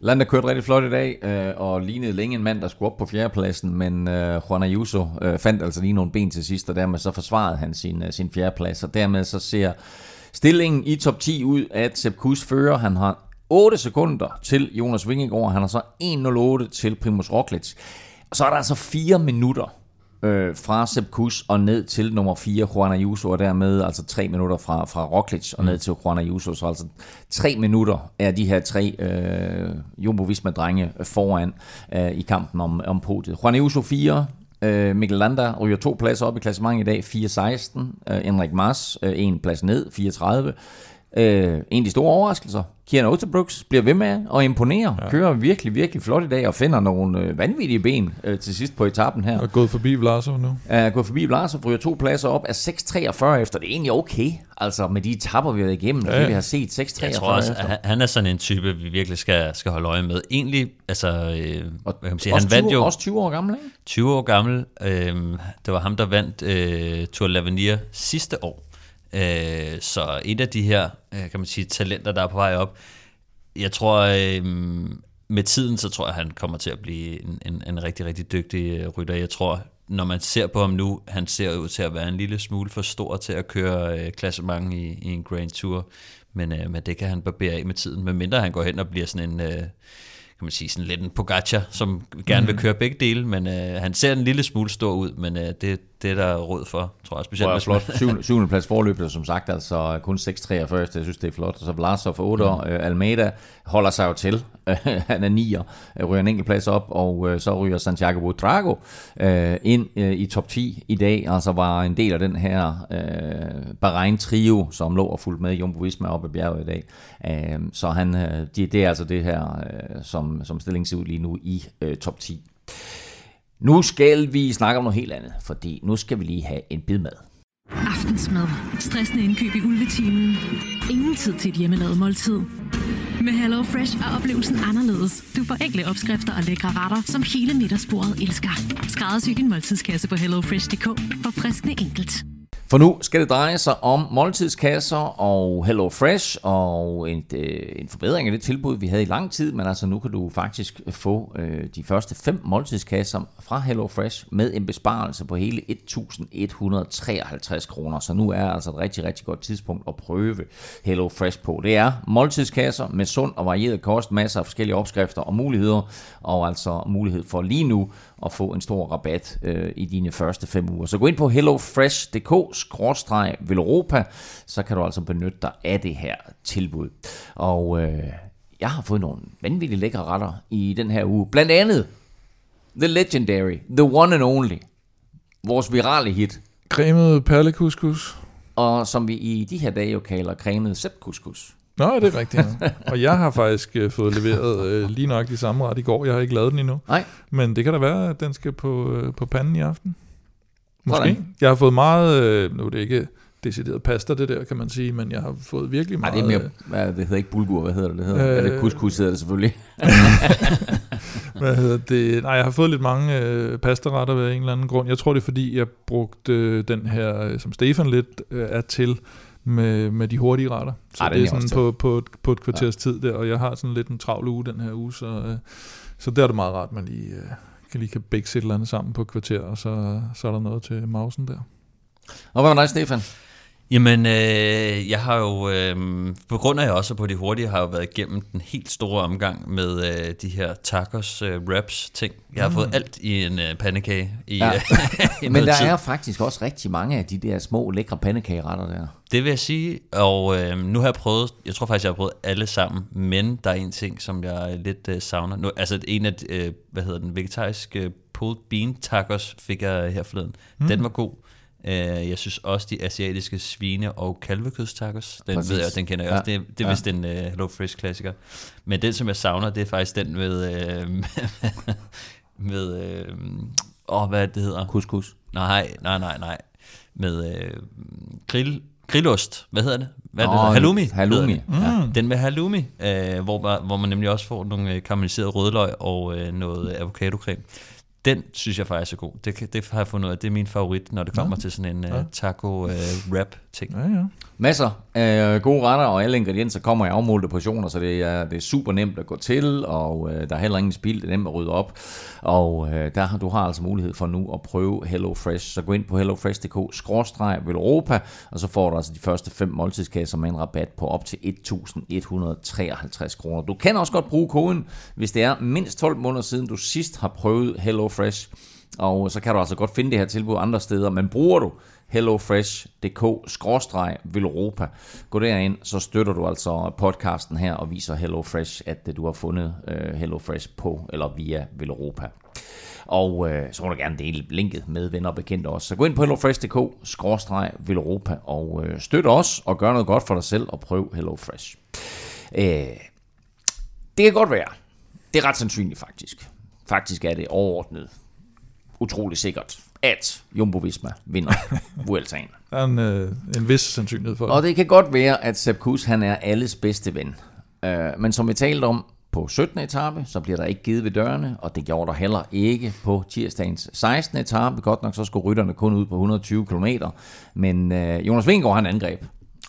Landa kørte rigtig flot i dag, øh, og lignede længe en mand, der skulle op på fjerdepladsen, men øh, Juan Ayuso øh, fandt altså lige nogle ben til sidst, og dermed så forsvarede han sin, øh, sin fjerdeplads, og dermed så ser stillingen i top 10 ud, at Sepp Kuss fører. Han har 8 sekunder til Jonas Vingegaard, han har så 1.08 til Primus Roglic. Og så er der altså 4 minutter øh, fra Sepp Kuss og ned til nummer 4, Juan Ayuso, og dermed altså tre minutter fra, fra Roglic og ned mm. til Juan Ayuso. Så altså tre minutter er de her tre øh, Jumbo Visma-drenge foran øh, i kampen om, om podiet. Juan Ayuso 4, øh, Mikkel Landa ryger to pladser op i klassementet i dag, 4-16. Øh, Enrik Mars, øh, en plads ned, 34. Øh, en af de store overraskelser. Kieran Osterbrooks bliver ved med at imponere. Ja. Kører virkelig, virkelig flot i dag og finder nogle øh, vanvittige ben øh, til sidst på etappen her. Og er gået forbi Vlasov nu. Er gået forbi Vlasov, ryger to pladser op af 6.43 efter. Det er egentlig okay, altså med de etapper, vi har været igennem. Ja. Det, vi har set 6.43 Jeg tror også, efter. han er sådan en type, vi virkelig skal, skal holde øje med. Egentlig, altså... Øh, og, hvad kan man sige, han 20, vandt jo... Også 20 år gammel, ikke? 20 år gammel. Øh, det var ham, der vandt øh, Tour l'Avenir sidste år. Øh, så et af de her, øh, kan man sige, talenter, der er på vej op, jeg tror, øh, med tiden, så tror jeg, han kommer til at blive en, en, en rigtig, rigtig dygtig øh, rytter. Jeg tror, når man ser på ham nu, han ser ud til at være en lille smule for stor til at køre øh, klassement i, i en Grand Tour, men, øh, men det kan han barbere af med tiden, medmindre han går hen og bliver sådan en... Øh, kan man sige, sådan lidt en Pogacar, som gerne vil mhm. køre begge dele, men øh, han ser en lille smule stor ud, men øh, det, det er der råd for, tror jeg. Specielt med flot. Syvende, syvende plads forløb, som sagt, altså kun 6-43, jeg synes, det er flot. Så Vlasov for 8 mm. øh, Almeida holder sig jo til. [laughs] han er 9'er, ryger en enkelt plads op, og øh, så ryger Santiago Butrago øh, ind øh, i top 10 i dag. Altså var en del af den her øh, Bahrain-trio, som lå og fulgte med Jumbo Visma op ad bjerget i dag. Øh, så han, øh, det, det er altså det her, øh, som, som stillingen ser ud lige nu i øh, top 10. Nu skal vi snakke om noget helt andet, fordi nu skal vi lige have en bid mad. Aftensmad. Stressende indkøb i ulvetimen. Ingen tid til et hjemmelavet måltid. Med Hello Fresh er oplevelsen anderledes. Du får enkle opskrifter og lækre retter, som hele middagsbordet elsker. Skræddersy din måltidskasse på hellofresh.dk. For friskende enkelt. For nu skal det dreje sig om måltidskasser og Hello Fresh og en, øh, en forbedring af det tilbud, vi havde i lang tid, men altså nu kan du faktisk få øh, de første fem måltidskasser fra Hello Fresh med en besparelse på hele 1.153 kroner. Så nu er altså et rigtig, rigtig godt tidspunkt at prøve Hello Fresh på. Det er måltidskasser med sund og varieret kost, masser af forskellige opskrifter og muligheder, og altså mulighed for lige nu at få en stor rabat øh, i dine første fem uger. Så gå ind på hellofresh.dk-velropa, så kan du altså benytte dig af det her tilbud. Og øh, jeg har fået nogle vanvittigt lækre retter i den her uge. Blandt andet The Legendary, The One and Only, vores virale hit. Cremet perlekuskus. Og som vi i de her dage jo kalder cremet sepkuskus. Nå, det er rigtigt. Ja. og jeg har faktisk uh, fået leveret uh, lige nok de samme ret i går. Jeg har ikke lavet den endnu. Nej. Men det kan da være, at den skal på, uh, på panden i aften. Måske. Hvordan? Jeg har fået meget, uh, nu er det ikke decideret pasta, det der, kan man sige, men jeg har fået virkelig meget... Nej, det er mere, hvad, det hedder ikke bulgur, hvad hedder det? Det hedder, øh, er det couscous hedder det selvfølgelig. [laughs] hvad hedder det? Nej, jeg har fået lidt mange øh, pastaretter ved en eller anden grund. Jeg tror, det er fordi, jeg brugte øh, den her, som Stefan lidt øh, er til, med, med de hurtige retter. Så Ej, det er sådan på, på, på et kvarters ja. tid der, og jeg har sådan lidt en travl uge den her uge, så, øh, så der er det meget rart, at man lige øh, kan, lige kan bække et eller andet sammen på et kvarter, og så, så er der noget til mausen der. Og hvad med dig, Stefan? Jamen, øh, jeg har jo, øh, på grund af at jeg også på de hurtige, har jeg jo været igennem den helt store omgang med øh, de her tacos øh, wraps ting. Jeg har mm. fået alt i en øh, pandekage i, Ja. [laughs] i Men der tid. er faktisk også rigtig mange af de der små, lækre pandekageretter der. Det vil jeg sige, og øh, nu har jeg prøvet, jeg tror faktisk, jeg har prøvet alle sammen, men der er en ting, som jeg lidt øh, savner. Nu, altså en af, øh, hvad hedder den, vegetariske øh, pulled bean tacos fik jeg her forleden. Mm. Den var god. Øh, jeg synes også, de asiatiske svine- og kalvekødstacos, den Præcis. ved jeg, den kender jeg Ja. også. Det, det er Ja. vist en uh, Hello Fresh klassiker. Men den, som jeg savner, det er faktisk den med, øh, [laughs] med, øh, åh, hvad er det, hedder? Couscous. Nej, nej, nej, nej. Med øh, grill, grillost. Hvad hedder det? Hvad er det? Hedder? halloumi. halloumi. det. Ja. Den med halloumi, øh, hvor, man- hvor man nemlig også får nogle øh, karamelliseret rødløg og øh, noget avocadocreme. Den synes jeg faktisk er god. Det, det har jeg fundet ud af. Det er min favorit, når det kommer til sådan en øh, taco øh, wrap ting. Ja, ja. Masser af gode retter, og alle ingredienser kommer i afmålte portioner, så det er, det er super nemt at gå til, og øh, der er heller ingen spild, det er nemt at rydde op. Og øh, der har du har altså mulighed for nu at prøve HelloFresh. Så gå ind på hellofresh.dk, skråstreg Europa, og så får du altså de første fem måltidskasser med en rabat på op til 1.153 kroner. Du kan også godt bruge koden, hvis det er mindst 12 måneder siden, du sidst har prøvet HelloFresh. Og så kan du altså godt finde det her tilbud andre steder, men bruger du hellofresh.dk-villeuropa. Gå derind, så støtter du altså podcasten her og viser HelloFresh, at du har fundet øh, HelloFresh på eller via Villeuropa. Og øh, så må du gerne dele linket med venner og bekendte også. Så gå ind på hellofresh.dk-villeuropa og øh, støt os og gør noget godt for dig selv og prøv HelloFresh. Øh, det kan godt være. Det er ret sandsynligt faktisk. Faktisk er det overordnet utrolig sikkert, at Jumbo Visma vinder [laughs] Vueltaen. Der er en, øh, en vis sandsynlighed for det. Og det kan godt være, at Sepp Kuss, han er alles bedste ven. Øh, men som vi talte om på 17. etape, så bliver der ikke givet ved dørene, og det gjorde der heller ikke på tirsdagens 16. etape. Godt nok så skulle rytterne kun ud på 120 km, men øh, Jonas Vingegaard han angreb,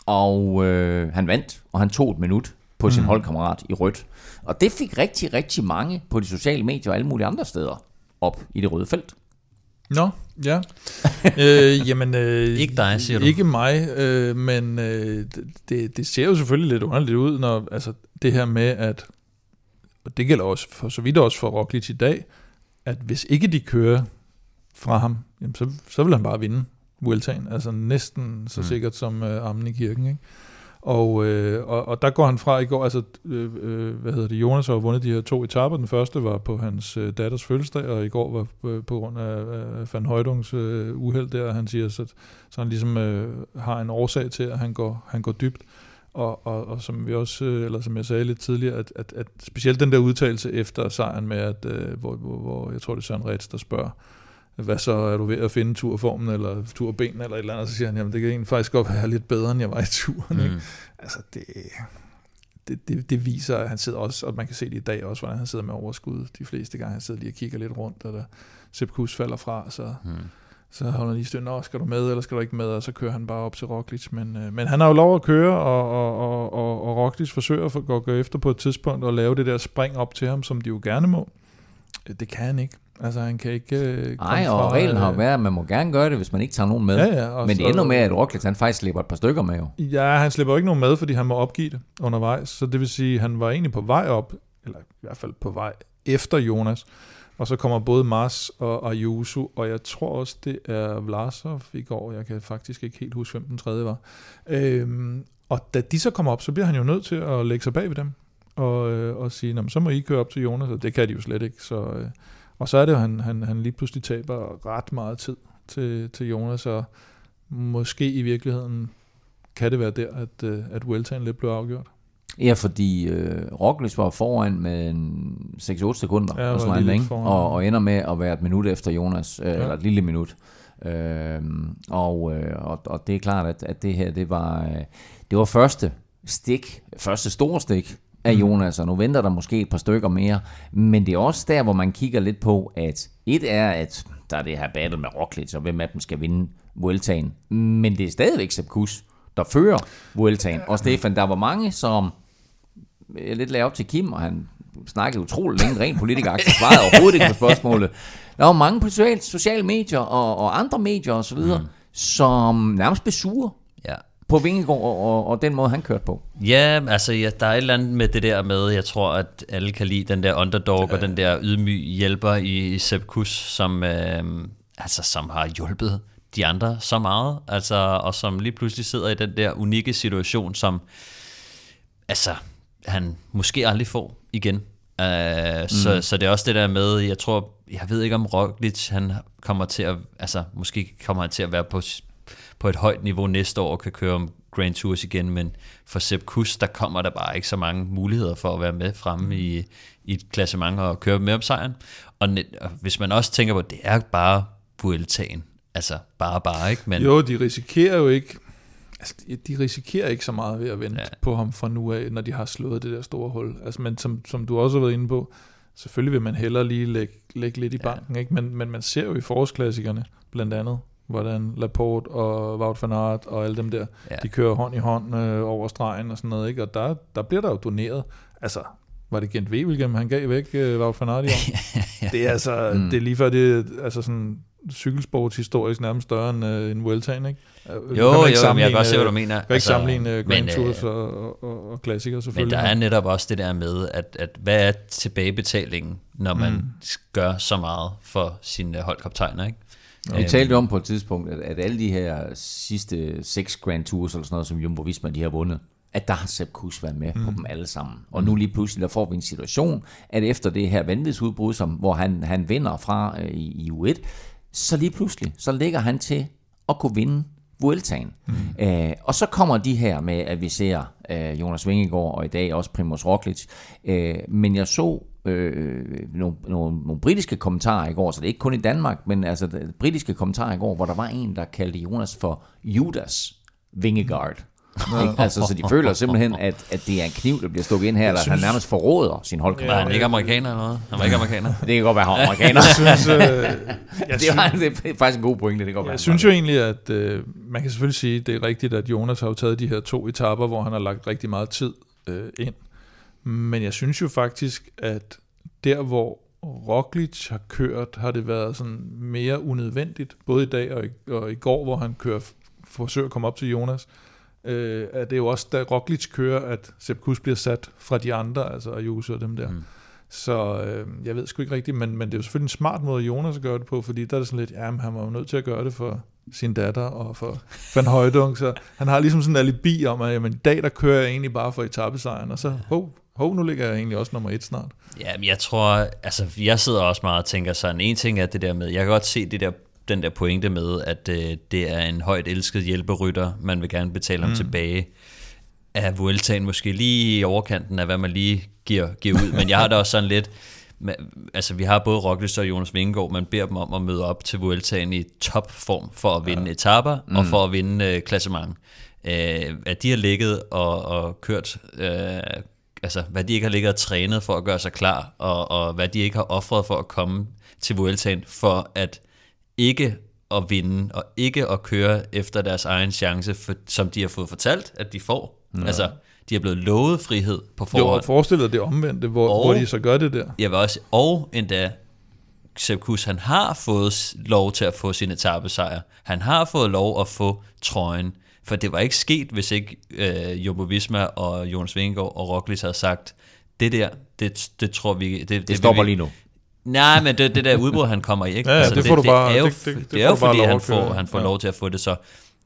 og øh, han vandt, og han tog et minut på sin holdkammerat i rødt. Og det fik rigtig, rigtig mange på de sociale medier og alle mulige andre steder op i det røde felt. Nå, ja. øh, [laughs] jamen, øh, Ikke dig, siger du. Ikke mig, øh, men øh, det, det ser jo selvfølgelig lidt underligt ud, når altså, det her med, at og det gælder også for så vidt også for Roglic i dag, at hvis ikke de kører fra ham, jamen så, så vil han bare vinde Vueltaen. Altså næsten så Mm. sikkert som øh, Ammen i kirken. Ikke? Og, øh, og, og der går han fra i går, altså, øh, øh, hvad hedder det, Jonas har vundet de her to etaper. Den første var på hans øh, datters fødselsdag, og i går var øh, på grund af øh, Van Højdungs øh, uheld der, han siger, så, så han ligesom øh, har en årsag til, at han går, han går dybt. Og, og, og som vi også, øh, eller som jeg sagde lidt tidligere, at, at, at specielt den der udtalelse efter sejren med, at, øh, hvor, hvor, hvor jeg tror det er Søren Rets, der spørger, hvad så er du ved at finde turformen, eller turben, eller et eller andet, så siger han, jamen det kan egentlig faktisk godt være lidt bedre, end jeg var i turen. Ikke? Mm. Altså det, det, det, det viser, at han sidder også, og man kan se det i dag også, hvordan han sidder med overskud de fleste gange. Han sidder lige og kigger lidt rundt, og der Sepp Kuss falder fra, så, Mm. så holder han lige støtten, skal du med, eller skal du ikke med, og så kører han bare op til Roglic. Men, øh, men han har jo lov at køre, og, og, og, og, og Roglic forsøger at gå, gå efter på et tidspunkt og lave det der spring op til ham, som de jo gerne må. Øh, Det kan han ikke. Altså han kan ikke øh, Nej, og fra, reglen har øh, været, at man må gerne gøre det, hvis man ikke tager nogen med. Ja, ja, Men det ender med, at Roglic han faktisk slipper et par stykker med jo. Ja, han slipper ikke nogen med, fordi han må opgive det undervejs. Så det vil sige, at han var egentlig på vej op, eller i hvert fald på vej efter Jonas. Og så kommer både Mars og Ayuso, og jeg tror også, det er Vlasov i går. Jeg kan faktisk ikke helt huske, hvem den tredje var. Øhm, og da de så kommer op, så bliver han jo nødt til at lægge sig bag ved dem. Og, øh, og sige, "Nå, så må I køre op til Jonas, og det kan de jo slet ikke. Så, øh, og så er det jo, han, han, han lige pludselig taber ret meget tid til, til Jonas, og måske i virkeligheden kan det være der, at, øh, at Vueltaen lidt blev afgjort. Ja, fordi øh, Roglic var foran med en 6-8 sekunder, Ja, og, sådan foran. og, og ender med at være et minut efter Jonas, øh, Ja. eller et lille minut. Øh, og, øh, og, og det er klart, at, at det her, det var, øh, det var første stik, første store stik af Mm. Jonas, og nu venter der måske et par stykker mere, men det er også der, hvor man kigger lidt på, at et er, at der er det her battle med Roglic, og hvem af dem skal vinde Vueltaen, men det er stadigvæk Sepp Kuss, der fører Vueltaen, og Stefan, der var mange, som jeg lidt lagde op til Kim, og han snakkede utrolig længe rent politiker, svarede overhovedet ikke på spørgsmålet. Der var mange på sociale, medier og, og andre medier osv., mm. som nærmest. Ja. På Vingegaard og, og, og den måde, han kørte på. Ja, altså ja, der er et eller andet med det der med, jeg tror, at alle kan lide den der underdog ja. og den der ydmyg hjælper i, i Sepp Kuss, som, øh, altså, som har hjulpet de andre så meget, altså, og som lige pludselig sidder i den der unikke situation, som altså, han måske aldrig får igen. Uh, mm. så, så det er også det der med, jeg tror, jeg ved ikke om Roglic, han kommer til at, altså måske kommer han til at være på, på et højt niveau næste år og kan køre om Grand Tours igen, men for Sepp Kuss, der kommer der bare ikke så mange muligheder for at være med fremme i, i et klassement og køre med om sejren. Og, og hvis man også tænker på, at det er bare Vueltaen, altså bare bare, ikke? Men, jo, de risikerer jo ikke, altså, de risikerer ikke så meget ved at vente ja. på ham fra nu af, når de har slået det der store hul. Altså, men som, som du også har været inde på, selvfølgelig vil man hellere lige lægge, lægge lidt i banken, ja. ikke? Men, men man ser jo i forårsklassikerne, blandt andet, hvordan Laporte og Wout van Aert og alle dem der, ja. de kører hånd i hånd øh, over stregen og sådan noget, ikke? Og der, der bliver der jo doneret. Altså, var det Gent Wevelgem, han gav væk øh, Wout van Aert i år? [laughs] ja. Det er altså, mm. det er lige før det, altså sådan, cykelsport historisk nærmest større end, uh, en Vueltaen, ikke? Jo, jo, jeg kan godt se, hvad du mener. Kan ikke altså, sammenligne uh, Grand Tours og, og, og, og klassikere selvfølgelig. Men der er netop også det der med, at, at hvad er tilbagebetalingen, når man mm. gør så meget for sine holdkaptajner, ikke? Vi talte om på et tidspunkt, at, at alle de her sidste seks Grand Tours, eller sådan noget, som Jumbo Visma de har vundet, at der har Sepp Kuss været med mm. på dem alle sammen. Og nu lige pludselig, der får vi en situation, at efter det her vanvidsudbrud, som, hvor han, han vinder fra øh, i, i U1, så lige pludselig, så ligger han til at kunne vinde Vueltaen. Mm. Øh, og så kommer de her med, at vi ser øh, Jonas Vingegaard, og i dag også Primoz Roglic. Øh, men jeg så øh, nogle, nogle, nogle britiske kommentarer i går, så det er ikke kun i Danmark, men altså britiske kommentarer i går, hvor der var en, der kaldte Jonas for Judas Vingegaard. Ikke? Altså, så de føler simpelthen, at, at det er en kniv, der bliver stukket ind her, eller synes... han nærmest forråder sin holdkammerat. Ja, han er ikke amerikaner eller noget? Han var ikke amerikaner. [laughs] det kan godt være, han er amerikaner. jeg synes, øh, [laughs] jeg det, er, det er faktisk en god pointe. Det kan godt jeg være, synes jo egentlig, at øh, man kan selvfølgelig sige, at det er rigtigt, at Jonas har jo taget de her to etapper, hvor han har lagt rigtig meget tid øh, ind. Men jeg synes jo faktisk, at der, hvor Roglic har kørt, har det været sådan mere unødvendigt, både i dag og i, og i går, hvor han kører, forsøger at komme op til Jonas, øh, at det er jo også, da Roglic kører, at Sepp Kuss bliver sat fra de andre, altså Ayuso og dem der. Mm. Så øh, jeg ved sgu ikke rigtigt, men, men det er jo selvfølgelig en smart måde, Jonas at gøre det på, fordi der er det sådan lidt, ja, han var jo nødt til at gøre det for sin datter og for Van Højdung, så han har ligesom sådan en alibi om, at jamen, i dag der kører jeg egentlig bare for etappesejren, og så, hov, hov, nu ligger jeg egentlig også nummer et snart. Ja, men jeg tror, altså jeg sidder også meget og tænker sådan, en ting er det der med, jeg kan godt se det der den der pointe med, at øh, det er en højt elsket hjælperytter, man vil gerne betale ham mm. tilbage. Er Vueltaen måske lige i overkanten af, hvad man lige giver, giver ud, men jeg har da også sådan lidt, altså vi har både Roglic og Jonas Vingegaard, man beder dem om at møde op til Vueltaen i topform for at vinde ja. etapper mm. og for at vinde øh, klassement. Øh, at de har ligget og, og kørt, øh, altså hvad de ikke har ligget og trænet for at gøre sig klar, og, og hvad de ikke har offret for at komme til Vueltaen, for at ikke at vinde, og ikke at køre efter deres egen chance, for, som de har fået fortalt, at de får. Ja. Altså, de er blevet lovet frihed på forhånd. Jo, forestil dig det omvendte, hvor, og, hvor de så gør det der. Jeg vil også, og endda, Sepp Kuss, han har fået lov til at få sin etappesejr. Han har fået lov at få trøjen. For det var ikke sket, hvis ikke øh, Jumbo Visma og Jonas Vingegaard og Roglic havde sagt, det der, det, det tror vi... Det, det, det stopper vi, lige nu. Nej, men det, det der udbrud, han kommer i, ikke? Ja, altså, det, får det, du bare, det er jo, det, det, det, det er jo fordi, han får, han får ja. lov til at få det, så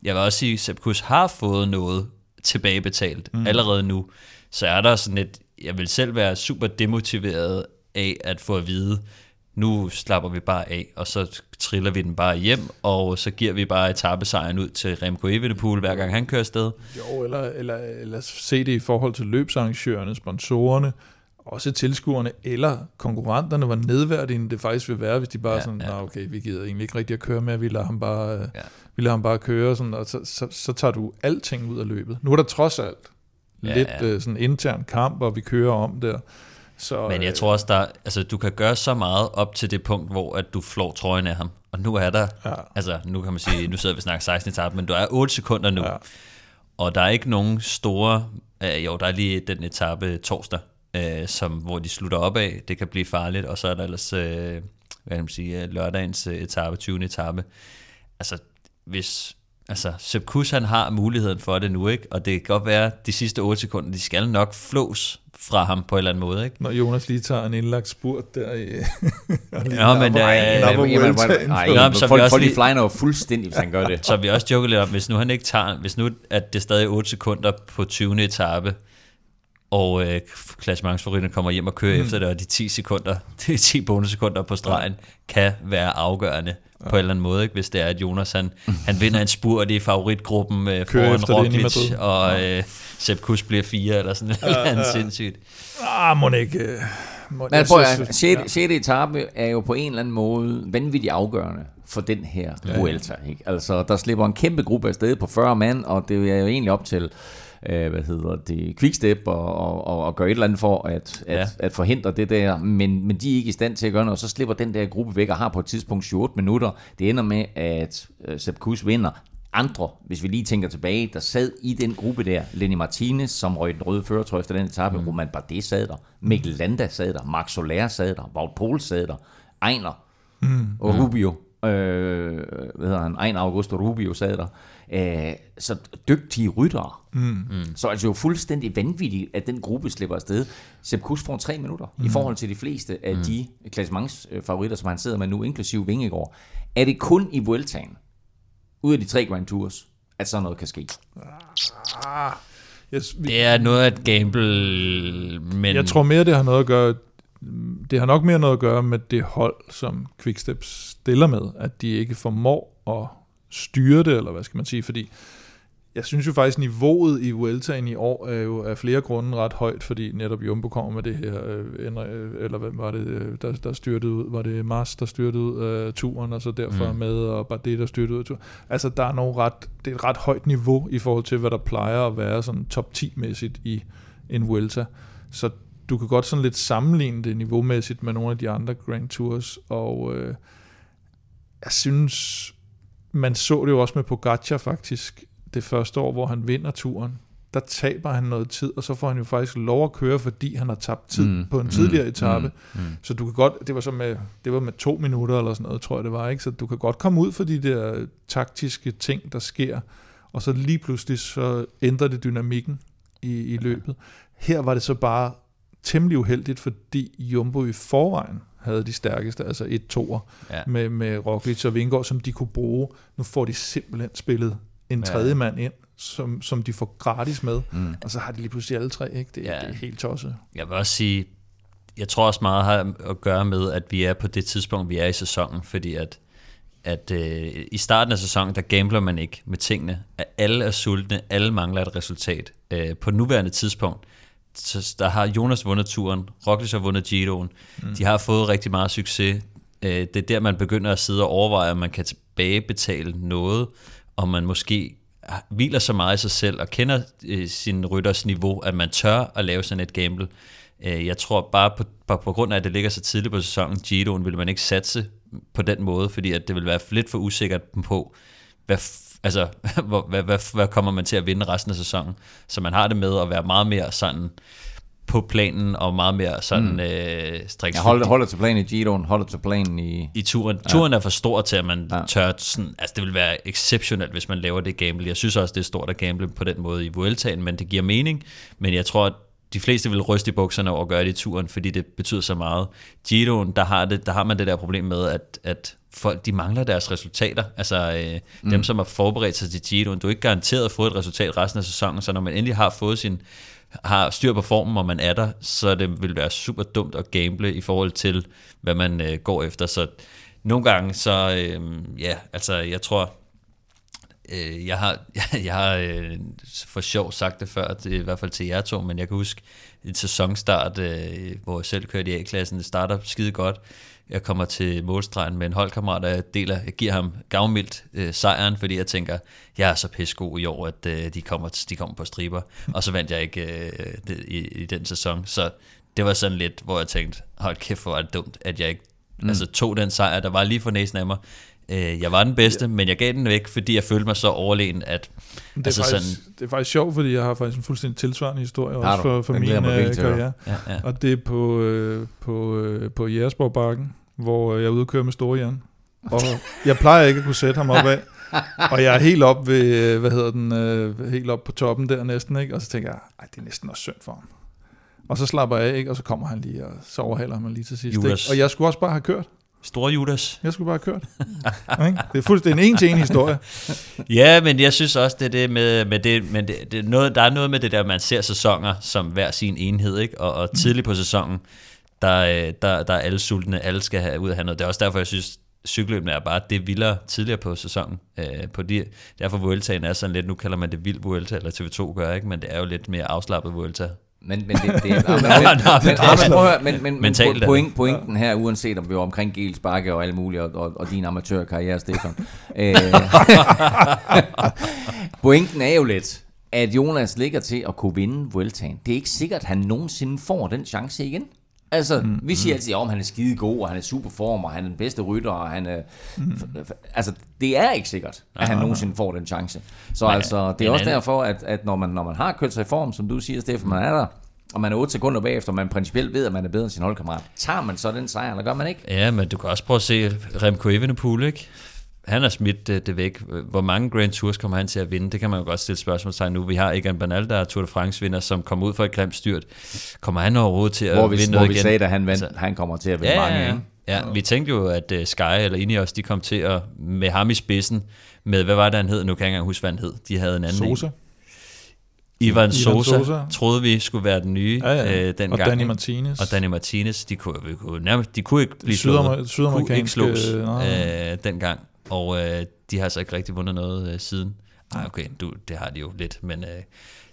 jeg vil også sige, at Sepp Kuss har fået noget tilbagebetalt mm. allerede nu, så er der sådan et, jeg vil selv være super demotiveret af at få at vide, nu slapper vi bare af, og så triller vi den bare hjem, og så giver vi bare etappesejren ud til Remco Evenepoel, hver gang han kører afsted. Jo, eller, eller, eller se det i forhold til løbsarrangørerne, sponsorerne, også tilskuerne eller konkurrenterne var nedværdigende det faktisk vil være, hvis de bare ja, sådan, ja. okay, vi gider egentlig ikke rigtig at køre med, vi lader ham bare, ja. vi lader ham bare køre, sådan, og så, så, så tager du alting ud af løbet. Nu er der trods alt ja, lidt ja. Øh, sådan intern kamp, og vi kører om der. Så, Men jeg tror også, der, altså, du kan gøre så meget op til det punkt, hvor at du flår trøjen af ham. Og nu er der, ja. altså nu kan man sige, nu sidder vi snakker 16 etape, men du er 8 sekunder nu. Ja. Og der er ikke nogen store, øh, jo der er lige den etape torsdag, øh, som, hvor de slutter op af. Det kan blive farligt, og så er der ellers øh, hvad kan man sige, lørdagens øh, etape, 20. etape. Altså, hvis altså, Sepp Kuss, han har muligheden for det nu, ikke? Og det kan godt være, at de sidste 8 sekunder, de skal nok flås fra ham på en eller anden måde, ikke? Når Jonas lige tager en indlagt spurt der i... Nå, men så folk, lige- flyner jo fuldstændig, hvis han gør det. Så vi også joker lidt om, hvis nu han ikke tager, hvis nu at det er stadig 8 sekunder på 20. etape, og øh, klassementsforrytterne kommer hjem og kører mm. efter det, og de 10 sekunder, [laughs] de 10 bonussekunder på stregen, kan være afgørende ja. på en eller anden måde, ikke? hvis det er, at Jonas han, [laughs] han vinder en spurt i favoritgruppen øh, Kører foran Roglic, og øh, Sepp Kuss bliver fire, eller sådan noget uh, uh. sindssygt. Ah, må ikke... øh, Må, Men prøv at, 6. 6. etape er jo på en eller anden måde vanvittigt afgørende for den her ja. Vuelta. Ikke? Altså, der slipper en kæmpe gruppe afsted på 40 mand, og det er jo egentlig op til øh, hvad hedder det, quickstep og, og, og, og gøre et eller andet for at, at, Ja. at forhindre det der, men, men de er ikke i stand til at gøre noget, og så slipper den der gruppe væk og har på et tidspunkt 28 minutter. Det ender med, at øh, Sepp Kuss vinder. Andre, hvis vi lige tænker tilbage, der sad i den gruppe der, Lenny Martinez, som røg den røde førertrøje efter den etape, mm. Roman Bardet sad der, Mikkel Landa sad der, Marc Soler sad der, Wout Pohl sad der, Ejner mm. og Rubio, øh, hvad hedder han, Ejner Augusto Rubio sad der. Øh, så dygtige ryttere. Mm. Mm. Så altså jo fuldstændig vanvittigt, at den gruppe slipper afsted. Sepp Kuss får tre minutter mm. i forhold til de fleste af mm. de klassementsfavoritter, som han sidder med nu, inklusive Vingegaard. Er det kun i Vueltaen, ud af de tre Grand Tours, at sådan noget kan ske? Jeg, vi, Det er noget af et gamble, men jeg tror mere, det har noget at gøre... Det har nok mere noget at gøre med det hold, som Quickstep stiller med, at de ikke formår at styre det, eller hvad skal man sige, fordi jeg synes jo faktisk, niveauet i Vueltaen i år er jo af flere grunde ret højt, fordi netop Jumbo kommer med det her, øh, øh, eller hvem var det, øh, der, der styrtede ud? Var det Mars, der styrtede ud af turen, og så derfor mm. med, og Bardet, der styrtede ud af turen? Altså, der er nogle ret, det er et ret højt niveau i forhold til, hvad der plejer at være sådan top 10-mæssigt i en Vuelta. Så du kan godt sådan lidt sammenligne det niveaumæssigt med nogle af de andre Grand Tours, og øh, jeg synes, man så det jo også med Pogacar faktisk, det første år, hvor han vinder turen. Der taber han noget tid, og så får han jo faktisk lov at køre, fordi han har tabt tid Mm, mm, på en mm, tidligere etape. mm, mm. Så du kan godt, det var så med, det var med to minutter eller sådan noget, tror jeg det var, ikke? Så du kan godt komme ud for de der taktiske ting, der sker, og så lige pludselig så ændrer det dynamikken i, i løbet. Her var det så bare temmelig uheldigt, fordi Jumbo i forvejen havde de stærkeste, altså et toer Ja. med, med Roglic og Vingård, som de kunne bruge. Nu får de simpelthen spillet en Ja. tredje mand ind, som, som de får gratis med, Mm. og så har de lige pludselig alle tre, ikke? Det, Ja. ja. det er helt tosset. Jeg vil også sige, jeg tror også meget har at gøre med, at vi er på det tidspunkt, vi er i sæsonen, fordi at, at øh, i starten af sæsonen, der gambler man ikke med tingene. At alle er sultne, alle mangler et resultat. Øh, på nuværende tidspunkt, så der har Jonas vundet turen, Roglic har vundet Giroen, mm. de har fået rigtig meget succes. Øh, det er der, man begynder at sidde og overveje, om man kan tilbagebetale noget, om man måske hviler så meget i sig selv og kender øh, sin rytters niveau, at man tør at lave sådan et gamble. Øh, jeg tror bare på, på, på grund af, at det ligger så tidligt på sæsonen, Giroen, vil man ikke satse på den måde, fordi at det vil være lidt for usikkert på, hvad, altså, [laughs] hvor, hvad, hvad, hvad kommer man til at vinde resten af sæsonen. Så man har det med at være meget mere sådan på planen, og meget mere sådan mm. øh, striks. Jeg holder, holder til planen i Giroen, holder til planen i... i turen. Turen er for stor til, at man Ja. ja. tør sådan, altså det vil være exceptionelt, hvis man laver det gamble. Jeg synes også, det er stort at gamble på den måde i Vueltaen, men det giver mening. Men jeg tror, at de fleste vil ryste i bukserne over at gøre det i turen, fordi det betyder så meget. Giroen, der har, det, der har man det der problem med, at, at folk de mangler deres resultater. Altså øh, mm. dem, som har forberedt sig til Giroen, du er ikke garanteret at få et resultat resten af sæsonen, så når man endelig har fået sin har styr på formen, og man er der, så det vil være super dumt at gamble i forhold til, hvad man øh, går efter. Så nogle gange, så øh, ja, altså jeg tror, øh, jeg har, [laughs] jeg har øh, for sjov sagt det før, det, i hvert fald til jer to, men jeg kan huske et sæsonstart, øh, hvor jeg selv kørte i A-klassen, det starter skide godt. Jeg kommer til målstregen med en holdkammerat, og jeg, deler, jeg giver ham gavmildt øh, sejren, fordi jeg tænker, jeg er så pissegod i år, at øh, de, kommer, de kommer på striber. Og så vandt jeg ikke øh, i, i den sæson. Så det var sådan lidt, hvor jeg tænkte, hold kæft, hvor var det dumt, at jeg ikke mm. altså, tog den sejr, der var lige for næsen af mig. Øh, jeg var den bedste, ja. men jeg gav den væk, fordi jeg følte mig så overlegen, at Det er, altså faktisk, sådan, det er faktisk sjovt, fordi jeg har faktisk en fuldstændig tilsvarende historie også for, for min mig øh, karriere. ja, ja. Og det er på, øh, på, øh, på Jægersborgbakken, hvor jeg er ude at køre med Store Jan. Og [laughs] jeg plejer ikke at kunne sætte ham op af. Og jeg er helt op ved, øh, hvad hedder den, øh, helt op på toppen der næsten, ikke? Og så tænker jeg, ej, det er næsten også synd for ham. Og så slapper jeg af, ikke? Og så kommer han lige, og så overhaler han lige til sidst. Ikke? Og jeg skulle også bare have kørt. Store Judas. Jeg skulle bare have kørt. [laughs] det er fuldstændig en til en historie. [laughs] ja, men jeg synes også, det er det med, med det, men det, det er noget, der er noget med det der, man ser sæsoner som hver sin enhed, ikke? Og, og tidligt på sæsonen, der, der, der er alle sultne, alle skal have ud af noget. Det er også derfor, jeg synes, cykelløbene er bare det vildere tidligere på sæsonen. Øh, på de, derfor Vueltaen er sådan lidt, nu kalder man det vild Vuelta, eller TV2 gør, ikke? men det er jo lidt mere afslappet Vuelta. Men, men det, det er... men, men, men, men point, pointen her, uanset om vi var omkring Gels Bakke og alle mulige, og, og, og din amatørkarriere, Stefan. [laughs] øh, [laughs] pointen er jo lidt, at Jonas ligger til at kunne vinde Vueltaen. Det er ikke sikkert, at han nogensinde får den chance igen. Altså, mm, vi siger mm. altid, at han er skide god, og han er super form, og han er den bedste rytter, og han er... Mm. Altså, det er ikke sikkert, at han nogensinde får den chance. Så Nej, altså, det er også anden. derfor, at, at når, man, når man har kørt sig i form, som du siger, Stefan, man er der, og man er 8 sekunder bagefter, og man principielt ved, at man er bedre end sin holdkammerat. Tager man så den sejr, eller gør man ikke? Ja, men du kan også prøve at se Remco Evenepoel, ikke? Han har smidt det, det væk. Hvor mange Grand Tours kommer han til at vinde? Det kan man jo godt stille spørgsmål nu. Vi har Egan Bernal, der er Tour de France-vinder, som kommer ud for et grimt styrt. Kommer han overhovedet til at hvor vi, vinde noget hvor vi sagde, at han, vandt, altså, han kommer til at vinde ja, mange, ikke? Ja, vi tænkte jo, at uh, Sky eller Ineos, de kom til at, med ham i spidsen, med, hvad var det, han hed? Nu kan jeg ikke engang huske, hvad han hed. De havde en anden Sosa. En. Ivan Sosa, Sosa troede vi skulle være den nye ja, ja. Øh, den og gang. Danny Martinez. Og Danny Martinez, de kunne, vi kunne, nærmest, de kunne ikke blive slået. Kunne ikke slås øh, dengang. Og øh, de har altså ikke rigtig vundet noget øh, siden. Ej, okay, du, det har de jo lidt, men øh,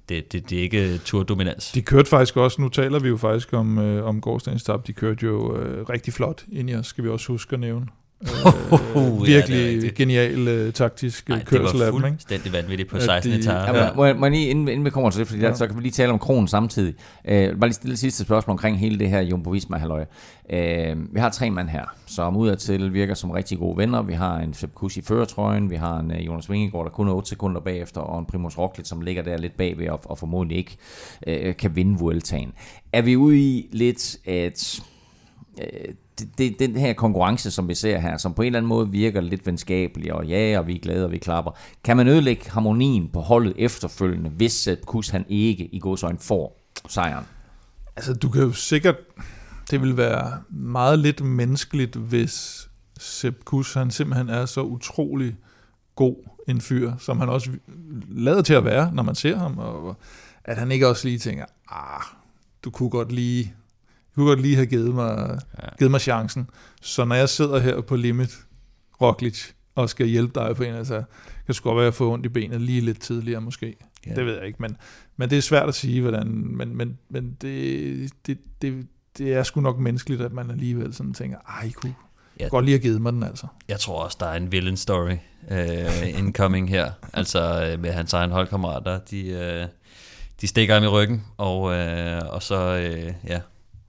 det, det, det er ikke øh, turdominans. De kørte faktisk også, nu taler vi jo faktisk om, øh, om gårdsdagens tab, de kørte jo øh, rigtig flot ind i os, skal vi også huske at nævne øh, [laughs] virkelig ja, genial uh, taktisk Ej, kørsel af dem. Det var fuldstændig vanvittigt på 16 etape. Ja, må, må jeg lige, inden, inden vi kommer til det, fordi ja. der, så kan vi lige tale om kronen samtidig. Uh, bare lige stille sidste spørgsmål omkring hele det her Jumbo Visma halløj. Uh, vi har tre mand her, som udadtil virker som rigtig gode venner. Vi har en Sepp Kuss i føretrøjen, vi har en uh, Jonas Vingegaard, der kun er 8 sekunder bagefter, og en Primoz Roglic, som ligger der lidt bagved og, og formodentlig ikke uh, kan vinde Vueltaen. Er vi ude i lidt at øh, det, det, den her konkurrence, som vi ser her, som på en eller anden måde virker lidt venskabelig, og ja, og vi er glade, og vi klapper. Kan man ødelægge harmonien på holdet efterfølgende, hvis Kus han ikke i godsøjne får sejren? Altså, du kan jo sikkert... Det vil være meget lidt menneskeligt, hvis Sepp Kuss, han simpelthen er så utrolig god en fyr, som han også lader til at være, når man ser ham, og at han ikke også lige tænker, ah, du kunne godt lige kunne godt lige have givet mig, ja. givet mig chancen. Så når jeg sidder her på limit, Roglic, og skal hjælpe dig på en, altså, kan sgu godt være at få ondt i benet lige lidt tidligere måske. Ja. Det ved jeg ikke, men, men det er svært at sige, hvordan, men, men, men det, det, det, det er sgu nok menneskeligt, at man alligevel sådan tænker, ej, kunne ja. godt lige have givet mig den altså. Jeg tror også, der er en villain story uh, incoming her, [laughs] altså øh, med hans egen holdkammerater, de, uh, de stikker ham i ryggen, og, uh, og så, uh, ja,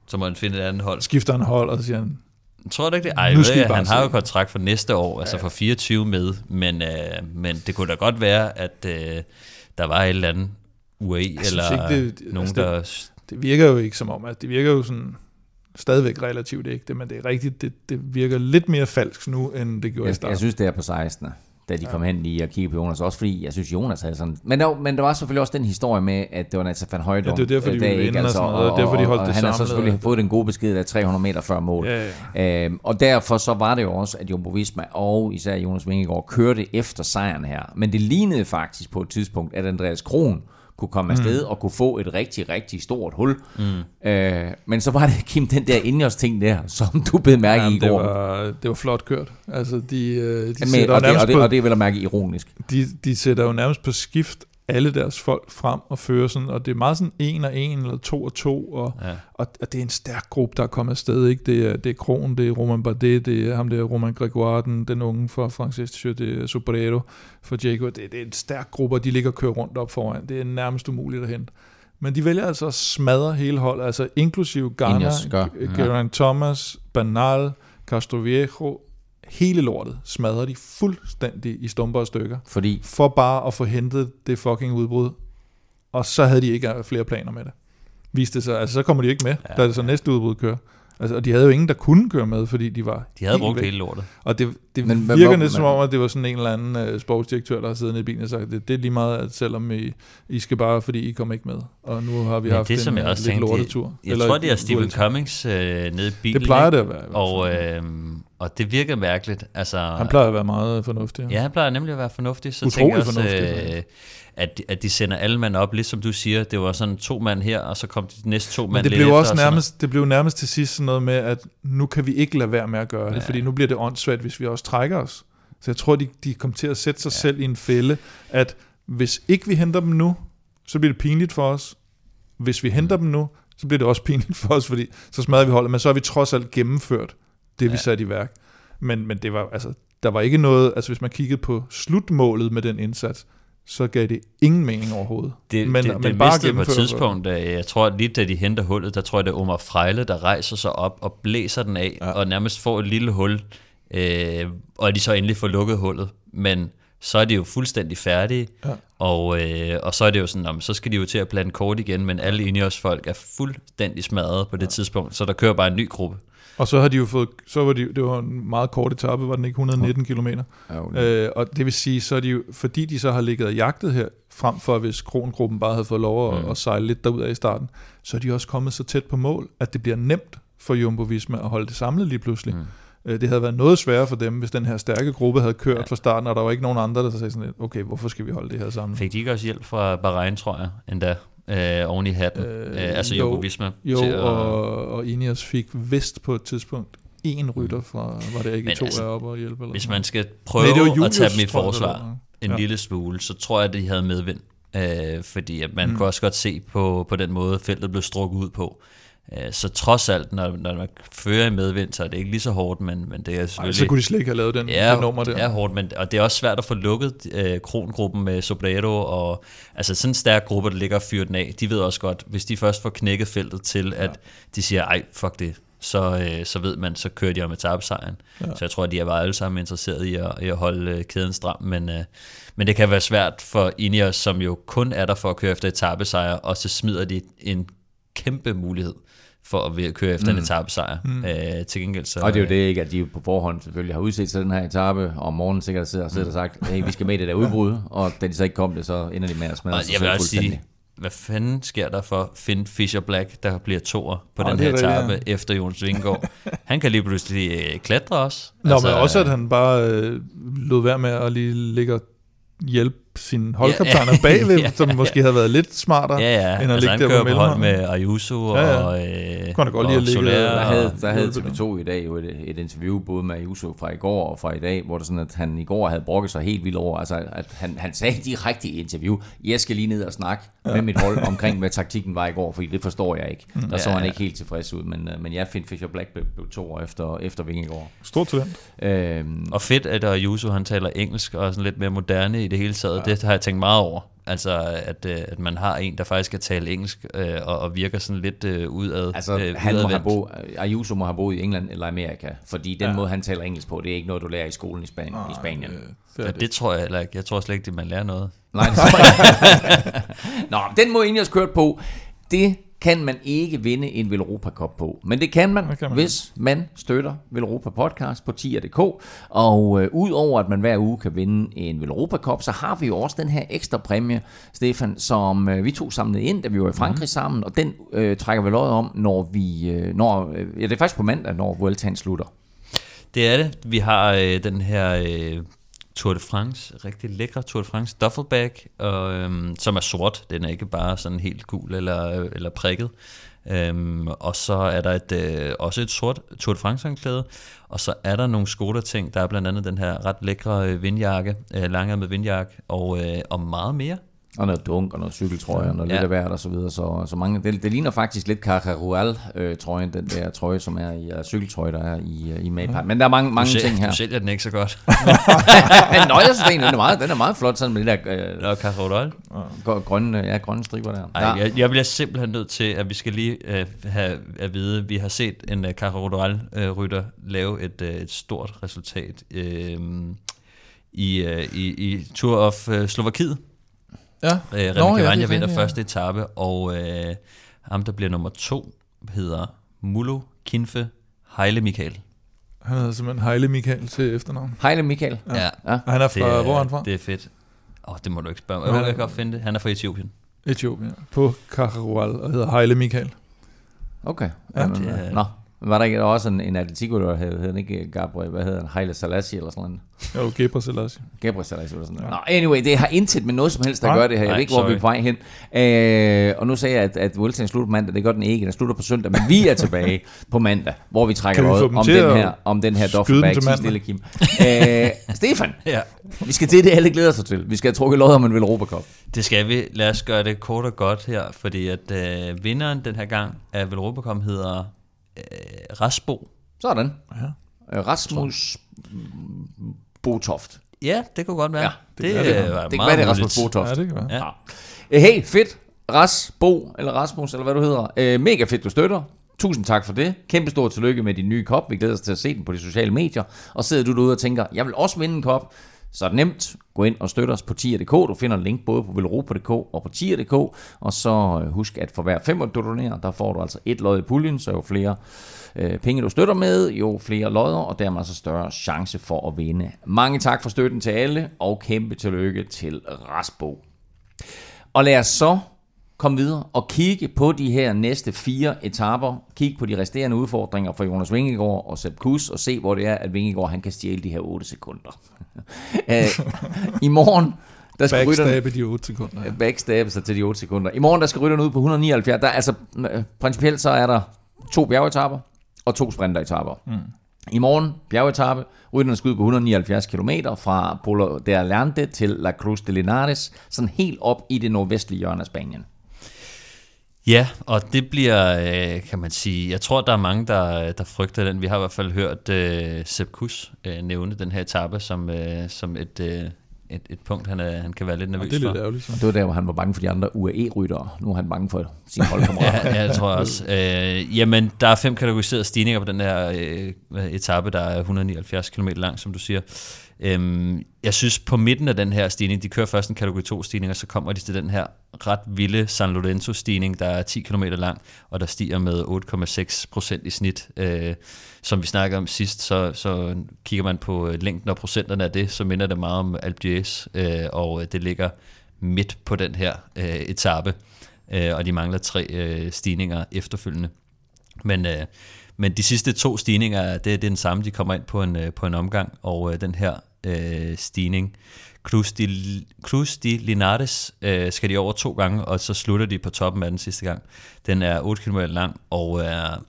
så må han finde et andet hold. Skifter han hold, og så siger han, Tror du ikke det? Ej, jeg ved, han har jo kontrakt for næste år, altså ja. for 24 med, men, øh, men det kunne da godt være, at øh, der var et eller andet UAE, eller ikke, det, nogen, altså, der... Det, det virker jo ikke som om, at det virker jo sådan stadigvæk relativt ægte, men det er rigtigt, det, det virker lidt mere falsk nu, end det gjorde jeg, i starten. Jeg synes, det er på 16 da de ja. kom hen lige og kiggede på Jonas. Også fordi, jeg synes, Jonas havde sådan... Men der, men der var selvfølgelig også den historie med, at det var Nathan van Højdum. Ja, det er derfor, de ville vinde altså, og, og, og, derfor, de holdt og, og han har så selvfølgelig fået den gode besked af 300 meter før mål. Ja, ja. Øhm, og derfor så var det jo også, at Jumbo Visma og især Jonas Vingegaard kørte efter sejren her. Men det lignede faktisk på et tidspunkt, at Andreas Kron kunne komme afsted mm. og kunne få et rigtig, rigtig stort hul. Mm. Øh, men så var det, [laughs] Kim, den der indjørs ting der, som du blev mærke Jamen, i i går. Det var, det var flot kørt. Altså, de, øh, de Men, sætter og, det, og, det, og det er vel at mærke ironisk. De, de sætter jo nærmest på skift alle deres folk frem og fører sådan, og det er meget sådan en og en, eller to og to, og, ja. og, og det er en stærk gruppe, der er kommet afsted, ikke? Det er, det er Kron, det er Roman Bardet, det er ham der, Roman Gregoire, den, den unge for Francis det er Sobrero for Diego, det, det er en stærk gruppe, og de ligger og kører rundt op foran, det er nærmest umuligt at hente. Men de vælger altså at smadre hele holdet, altså inklusive Garner, Geraint ja. Thomas, Banal, Castroviejo, hele lortet smadrer de fuldstændig i stumper og stykker. Fordi? For bare at få hentet det fucking udbrud. Og så havde de ikke flere planer med det. Viste det sig. Altså så kommer de ikke med, ja. da det så næste udbrud kører. Altså, og de havde jo ingen, der kunne køre med, fordi de var De havde brugt væk. hele lortet. Og det, det Men virker lidt som om, at det var sådan en eller anden uh, sportsdirektør, der har siddet nede i bilen og sagt, det, det er lige meget, at selvom I, I skal bare, fordi I kom ikke med. Og nu har vi Men haft det, som en jeg øh, også lidt tænkte, lortetur. Jeg tror, det er Stephen. Cummings øh, nede i bilen. Det plejer det at være. Og, øh, og det virker mærkeligt. Altså, Han plejer at være meget fornuftig. Ja, han plejer nemlig at være fornuftig. Så Utrolig tænker jeg også, fornuftig, øh, at, at de sender alle mand op, ligesom du siger, det var sådan to mand her, og så kom de næste to Men mand det lidt blev efter, også og nærmest, det blev nærmest til sidst sådan noget med, at nu kan vi ikke lade være med at gøre det, Ja. fordi nu bliver det åndssvagt, hvis vi også trækker os. Så jeg tror, de, de kom til at sætte sig Ja. selv i en fælde, at hvis ikke vi henter dem nu, så bliver det pinligt for os. Hvis vi henter dem nu, så bliver det også pinligt for os, fordi så smadrer vi holdet, men så har vi trods alt gennemført det, vi Ja. satte i værk. Men, men det var, altså, der var ikke noget, altså hvis man kiggede på slutmålet med den indsats, så gav det ingen mening overhovedet. Det, men, det, det men bare mistede på et tidspunkt, øh, jeg tror lige da de henter hullet, der tror jeg det er Omar Frejle, der rejser sig op og blæser den af, Ja. ja. og nærmest får et lille hul, øh, og de så endelig får lukket hullet. Men så er de jo fuldstændig færdige, Ja. og, øh, og så er det jo sådan, om, så skal de jo til at blande kort igen, men alle Ineos folk er fuldstændig smadret på det ja. tidspunkt, så der kører bare en ny gruppe. Og så har de jo fået, så var de, det var en meget kort etape, var den ikke 119 km. Øh, og det vil sige, så er de jo, fordi de så har ligget og jagtet her, frem for hvis Krongruppen bare havde fået lov at, Mm. at sejle lidt derud af i starten, så er de også kommet så tæt på mål, at det bliver nemt for Jumbo Visma at holde det samlet lige pludselig. Mm. Øh, Det havde været noget sværere for dem, hvis den her stærke gruppe havde kørt Ja. fra starten, og der var ikke nogen andre, der sagde sådan lidt, okay, hvorfor skal vi holde det her sammen? Fik de ikke også hjælp fra Bahrain, tror jeg, endda, øh, oven i hatten? Øh, Øh, altså jo. Jumbo Visma. Jo, til at- og, og Ineos fik vist på et tidspunkt en rytter fra, var det ikke Men to altså, oppe og hjælpe? Eller Hvis man skal prøve Nej, var at Julius, tage dem i det forsvar var. en Ja. lille smule, så tror jeg, at de havde medvind. Øh, fordi at man Mm. mm. kunne også godt se på, på den måde, feltet blev strukket ud på. Øh, så trods alt, når, når man fører i medvind, så er det ikke lige så hårdt, men, men det er Ej, selvfølgelig... så kunne de slet ikke have lavet den, Ja, den nummer der. er hårdt, men, og det er også svært at få lukket øh, krongruppen med Sobrero, og altså sådan en stærk gruppe, der ligger og fyrer den af, de ved også godt, hvis de først får knækket feltet til, at de siger, ej, fuck det, så, øh, så ved man, så kører de om etabesejren. Ja. Ja. Så jeg tror, de er bare alle sammen interesseret i at, i at holde øh, kæden stram, men, øh, men det kan være svært for Ineos, som jo kun er der for at køre efter etabesejre, og så smider de en kæmpe mulighed for at køre efter mm. en etabesejr. Mm. Mm. Øh, til gengæld så... Og det er jo øh, det ikke, at de på forhånd selvfølgelig har udset sig den her etape, og om morgenen sikkert sidder og sidder og sagt, hey, vi skal med i det der udbrud, og da de så ikke kom det, så ender de med at smadre Og sig jeg vil også sige, hvad fanden sker der for Finn Fisher Black, der bliver toer på Åh, den er her etape ja. efter Jonas Vingegaard? [laughs] Han kan lige pludselig øh, klatre også. Nå, altså, men også at han bare øh, lod være med at lige ligge og hjælpe sine holdkaptajner Ja, ja, bagved, [laughs] ja, ja, som måske havde været lidt smartere. Ja, ja. end at Altså, ligge der på mellemrummet. med Ayuso Ja, ja. og, øh, Kunne godt og at ligge- Soler. Der havde, der havde hjælpe dem. TV2 i dag jo et, et interview både med Ayuso fra i går og fra i dag, hvor det sådan, at han i går havde brokket sig helt vildt over, altså at han, han sagde direkte i interview, jeg skal lige ned og snakke ja. med mit hold omkring, hvad taktikken var i går, fordi det forstår jeg ikke. Der så Ja, han ja. ikke helt tilfreds ud, men, øh, men jeg find Fisher Black blev, blev to år efter, efter Vingegaard. Stort talent. Øhm, Og fedt, at Ayuso han taler engelsk og er sådan lidt mere moderne i det hele taget. Det har jeg tænkt meget over. Altså, at, øh, at man har en, der faktisk kan tale engelsk øh, og, og virker sådan lidt øh, udad. Altså, øh, han må have bo, Ayuso må have boet i England eller Amerika, fordi den Ja. måde, han taler engelsk på, det er ikke noget, du lærer i skolen i Spanien. i Spanien. Øh, det Ja, det. tror jeg heller ikke. Jeg tror slet ikke, at man lærer noget. Nej, det [laughs] Nå, den må Ineos kørt på. Det kan man ikke vinde en Velropa Cup på. Men det kan man, Det kan man. hvis man støtter Velropa Podcast på tier.dk. Og øh, udover at man hver uge kan vinde en Velropa Cup, så har vi jo også den her ekstra præmie, Stefan, som øh, vi to samlede ind, da vi var i Frankrig mm. sammen. Og den øh, trækker vi løjet om, når vi... Øh, når, øh, ja, det er faktisk på mandag, når Vueltaen slutter. Det er det. Vi har øh, den her øh, Tour de France, rigtig lækre Tour de France duffelbag, og, øhm, som er sort. Den er ikke bare sådan helt gul eller, øh, eller prikket. Øhm, og så er der et, øh, også et sort Tour de France håndklæde, og så er der nogle Skoda ting. Der er blandt andet den her ret lækre øh, vindjakke, øh, med vindjakke, og, øh, og meget mere. Og noget dunk, og noget cykeltrøje, og noget Ja. lidt af hvert, og så videre. Så, så mange, det, det ligner faktisk lidt Cajarual øh, trøjen den der trøje, som er i uh, cykeltrøje, der er i, uh, i Maypart. Men der er mange, mange du, ting her. du sælger den ikke så godt. Nå, jeg synes den er meget, den er meget flot, sådan med det der øh, Nå, grønne, ja, grønne striber der. Ej, jeg, jeg bliver simpelthen nødt til, at vi skal lige øh, have at vide, at vi har set en uh, Cajarural-rytter lave et, uh, et stort resultat øh, i, uh, i, i Tour of uh, Slovakiet. Ja. Øh, Remy Nå, ja, det er Cavagna vinder rigtigt, ja. første etape, og øh, ham, der bliver nummer to, hedder Mulo Kinfe Heile Michael. Han hedder simpelthen Heile Michael til efternavn. Hejle Michael. Ja, ja. Ja. Han er fra, hvor er han fra? Det er fedt. Åh, oh, det må du ikke spørge mig. Jeg kan godt finde det. Han er fra Etiopien. Etiopien. ja. På Kaharual og hedder Heile Michael. Okay. Ja, Jamen, det er- Nå, var der ikke også en, en Atletico, der hed, hed ikke Gabriel, hvad hedder han, Haile Selassie eller sådan noget? Jo, Gebre Selassie. Gabriel Selassie eller sådan noget. Nå, anyway, det har intet med noget som helst, der Nej. gør det her. Jeg Nej, ved ikke, hvor vi er på vej hen. Øh, og nu sagde jeg, at, at Vueltaen slutter på mandag. Det gør den ikke. Den slutter på søndag, men vi er tilbage på mandag, hvor vi trækker noget om den, her, om den her duffelbag. til stille, Kim. Øh, Stefan, Ja. vi skal til det, alle glæder sig til. Vi skal have trukket lod om en Europa Cup. Det skal vi. Lad os gøre det kort og godt her, fordi at øh, vinderen den her gang af Velropa hedder øh, Rasbo. Sådan. Ja. Øh, Rasmus Botoft. Ja, det kunne godt være. Ja, det, kan det, det. øh, Det var kan meget være, det er muligt. Rasmus Botoft. Ja, det kan være. Ja. Hey, fedt. Ras, Bo, eller Rasmus, eller hvad du hedder. Øh, mega fedt, du støtter. Tusind tak for det. Kæmpe stor tillykke med din nye kop. Vi glæder os til at se den på de sociale medier. Og sidder du derude og tænker, jeg vil også vinde en kop, så er det nemt. Gå ind og støt os på tier.dk. Du finder en link både på velropa.dk og på tier.dk. Og så øh, husk, at for hver femmer du donerer, der får du altså et lod i puljen, så jo flere øh, penge du støtter med, jo flere lodder, og dermed så større chance for at vinde. Mange tak for støtten til alle, og kæmpe tillykke til Rasbo. Og lad os så komme videre og kigge på de her næste fire etaper. Kig på de resterende udfordringer for Jonas Vingegaard og Sepp Kuss, og se, hvor det er, at Vingegaard han kan stjæle de her 8 sekunder. [laughs] I morgen, der skal rytterne Backstabbe de 8 sekunder. Ja. backstabbe sig til de 8 sekunder. I morgen, der skal rytterne ud på 179. Der, er altså, øh, principielt så er der to bjergetapper og to sprinteretapper. Mm. I morgen, bjergetappe, rytterne skal ud på 179 km fra Polo de Alante til La Cruz de Linares, sådan helt op i det nordvestlige hjørne af Spanien. Ja, og det bliver, øh, kan man sige, jeg tror, der er mange, der, der frygter den. Vi har i hvert fald hørt øh, Sepp Kuss øh, nævne den her etape som, øh, som et, øh, et, et punkt, han, er, han kan være lidt nervøs det er for. lidt ærgerligt. Det var der, hvor han var bange for de andre UAE-ryttere. Nu er han bange for sine holdkammerater. [laughs] Ja, ja, det tror jeg [laughs] også. Øh, jamen, der er fem kategoriserede stigninger på den her øh, etape, der er 179 km lang, som du siger. Øhm, jeg synes, på midten af den her stigning, de kører først en kategori 2 stigning, og så kommer de til den her ret vilde San Lorenzo stigning, der er 10 km lang, og der stiger med 8,6 procent i snit. Øh, som vi snakkede om sidst, så, så kigger man på øh, længden og procenterne af det, så minder det meget om Alpe d'Huez, øh, og øh, det ligger midt på den her øh, etape øh, og de mangler tre øh, stigninger efterfølgende. Men, øh, men de sidste to stigninger, det, det er den samme, de kommer ind på en, øh, på en omgang, og øh, den her øh, stigning, Cruz de, Cruz de Linares, øh, skal de over to gange, og så slutter de på toppen af den sidste gang. Den er 8 km lang, og er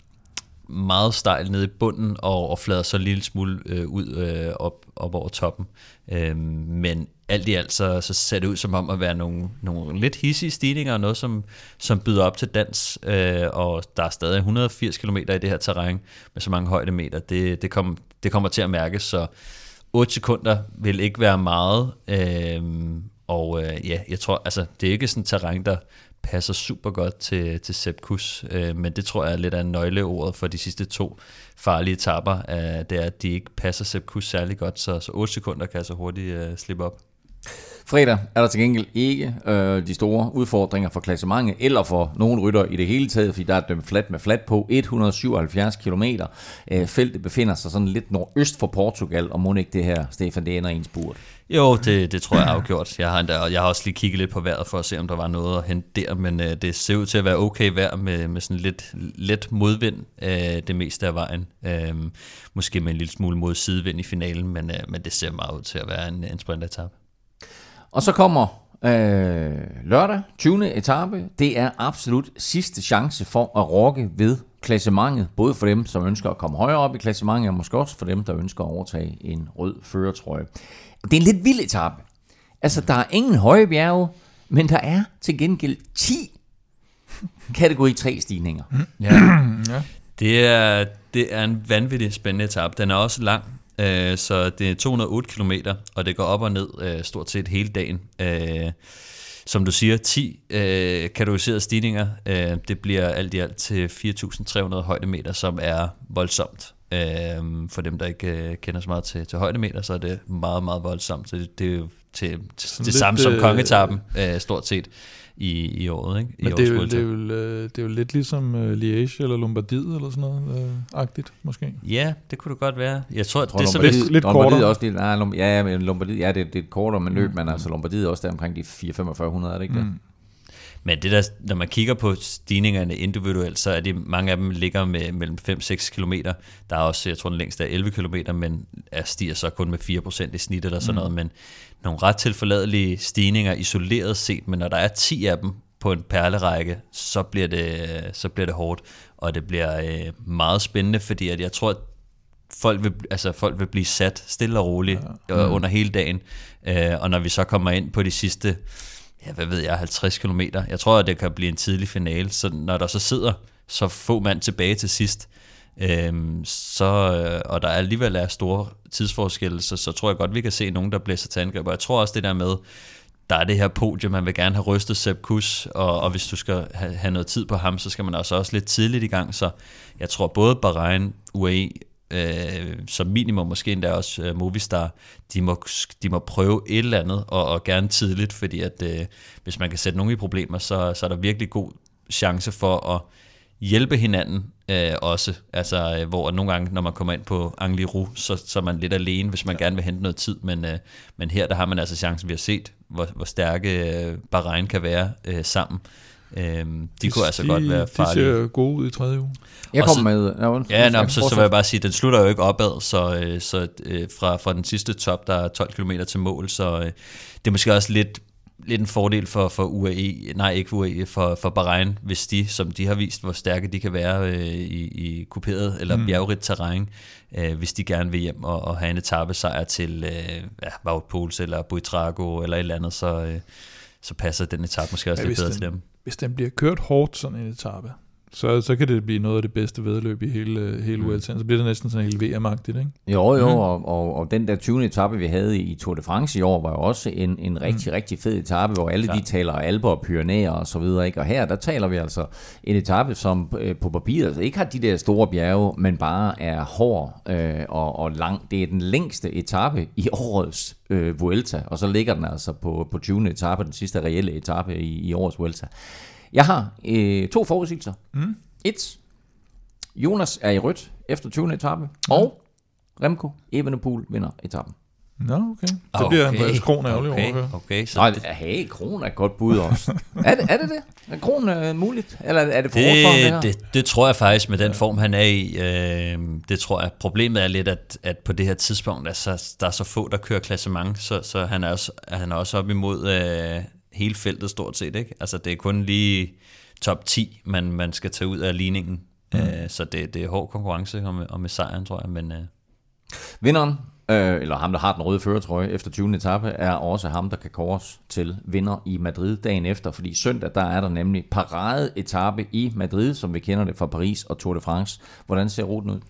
meget stejl nede i bunden, og, og flader så en lille smule øh, ud øh, op, op over toppen. Øh, men alt i alt, så, så ser det ud som om at være nogle, nogle lidt hissige stigninger, og noget, som, som byder op til dans, øh, og der er stadig 180 km i det her terræn, med så mange højdemeter. Det, det, kom, det kommer til at mærkes, så 8 sekunder vil ikke være meget, øh, og øh, ja, jeg tror, altså, det er ikke sådan et terræn, der passer super godt til, til Sepp Kuss, øh, men det tror jeg er lidt af nøgleordet for de sidste to farlige etapper, øh, det er, at de ikke passer Sepp Kuss særlig godt, så, så 8 sekunder kan altså hurtigt øh, slippe op. Fredag er der til gengæld ikke øh, de store udfordringer for klassementet, eller for nogen rytter i det hele taget, fordi der er dømt flat med flat på 177 km. Øh, feltet befinder sig sådan lidt nordøst for Portugal, og må ikke det her, Stefan, det ender i en spurt. Jo, det, det tror jeg er afgjort. Jeg har, endda, jeg har også lige kigget lidt på vejret for at se, om der var noget at hente der, men øh, det ser ud til at være okay vejr med, med sådan lidt let modvind øh, det meste af vejen. Øh, måske med en lille smule mod sidevind i finalen, men, øh, men det ser meget ud til at være en, en sprintetap. Og så kommer øh, lørdag, 20. etape. Det er absolut sidste chance for at rokke ved klassementet, både for dem, som ønsker at komme højere op i klassementet, og måske også for dem, der ønsker at overtage en rød føretrøje. Det er en lidt vild etape. Altså, der er ingen høje bjerge, men der er til gengæld 10 kategori 3 stigninger. [clears throat] Ja. Det, er, det er en vanvittig spændende etape. Den er også lang, øh, så det er 208 km, og det går op og ned øh, stort set hele dagen. Øh, som du siger, 10 øh, kategoriserede stigninger. Øh, det bliver alt i alt til 4.300 højdemeter, som er voldsomt. Øhm, for dem, der ikke øh, kender så meget til, til højdemeter, så er det meget, meget voldsomt. Så det, det er jo til, til det lidt, samme som øh, kongetappen, øh, stort set, i, i året. Ikke? I Men det er, jo, det, er jo, øh, det er jo lidt ligesom uh, Liège eller Lombardiet eller sådan noget, øh, agtigt måske. Ja, det kunne det godt være. Jeg tror, Jeg tror, det er Lombardiet- lidt... lidt- Lombardiet kortere. er også lidt, nej, ja, men Lombardiet, ja, det, det er et kortere med løb, men altså Lombardiet er også der omkring de 4-4500, er det ikke det? Mm. Men det der, når man kigger på stigningerne individuelt, så er de, mange af dem ligger med mellem 5-6 km. Der er også, jeg tror den længste er 11 km, men er stiger så kun med 4% i snit eller sådan noget. Men nogle ret tilforladelige stigninger isoleret set, men når der er 10 af dem på en perlerække, så bliver det, så bliver det hårdt. Og det bliver øh, meget spændende, fordi at jeg tror, at folk vil, altså folk vil blive sat stille og roligt ja. under hele dagen. Øh, og når vi så kommer ind på de sidste, ja, hvad ved jeg, 50 km, jeg tror, at det kan blive en tidlig finale, så når der så sidder så få mand tilbage til sidst, øhm, så, øh, og der alligevel er store tidsforskelle, så, så tror jeg godt, vi kan se nogen, der blæser til angreb. Og jeg tror også det der med, der er det her podium, man vil gerne have rystet Sepp Kuss, og, og hvis du skal have, have noget tid på ham, så skal man altså også lidt tidligt i gang, så jeg tror både Bahrain, UAE, øh, som minimum måske endda også øh, Movistar, de må, de må prøve et eller andet, og, og gerne tidligt, fordi at øh, hvis man kan sætte nogen i problemer, så, så er der virkelig god chance for at hjælpe hinanden øh, også. Altså, øh, hvor nogle gange, når man kommer ind på Angliru, så, så er man lidt alene, hvis man ja. gerne vil hente noget tid. Men, øh, men her, der har man altså chancen, vi har set, hvor, hvor stærke øh, Bahrain kan være øh, sammen. Øh, de kunne altså godt være De farlige. ser gode ud i tredje uge. Jeg Og kom så- med... Ja, undskyld. Ja, nå, så, så vil jeg bare sige, den slutter jo ikke opad, så, øh, så øh, fra, fra den sidste top, der er 12 km til mål, så øh, det er måske også lidt, lidt en fordel for, for UAE, nej ikke UAE, for, for Bahrain, hvis de, som de har vist, hvor stærke de kan være øh, i, i kuperet eller mm. bjergrigt terræn, øh, hvis de gerne vil hjem og, og have en etappesejr til øh, ja, Poels eller Buitrago eller et eller andet, så, øh, så passer den etape måske også Ja, lidt bedre den- til dem. Hvis den bliver kørt hårdt, sådan en etape, så, så kan det blive noget af det bedste vedløb i hele, hele Mm. Vueltaen. Så bliver det næsten sådan helt VM-agtigt, ikke? Jo, jo, Mhm. og, og, og den der 20. etape, vi havde i Tour de France i år, var jo også en, en rigtig, mm. rigtig fed etape, hvor alle Klart. de taler Alper og Pyrenæer og så videre. Ikke? Og her, der taler vi altså en etape, som øh, på papiret ikke har de der store bjerge, men bare er hård øh, og, og lang. Det er den længste etape i [laughs] årets øh, Vuelta, og så ligger den altså på, på 20. etape, den sidste reelle etape i, i årets Vuelta. Jeg har øh, to forudsigelser. Mm. Et, Jonas er i rødt efter 20. etape, og Remco Evenepoel vinder etappen. Nå, okay. Så bliver Andreas Kron ærgerlig okay. Okay, så Nej, det, hey, Kron er et godt bud også. [laughs] er, det, er det det? Er Kron øh, muligt? Eller er det for det her? Det, det, det tror jeg faktisk med den form, han er i. Øh, det tror jeg. Problemet er lidt, at, at på det her tidspunkt, altså, der er så få, der kører klassement, så, så han, er også, han er også op imod øh, hele feltet stort set. Ikke? Altså, det er kun lige top 10, man, man skal tage ud af ligningen. Mm. Øh, så det, det er hård konkurrence om, om med sejren, tror jeg. Men øh, Vinderen, øh, eller ham, der har den røde føretrøje efter 20. etape, er også ham, der kan kåres til vinder i Madrid dagen efter, fordi søndag, der er der nemlig parade etape i Madrid, som vi kender det fra Paris og Tour de France. Hvordan ser ruten ud?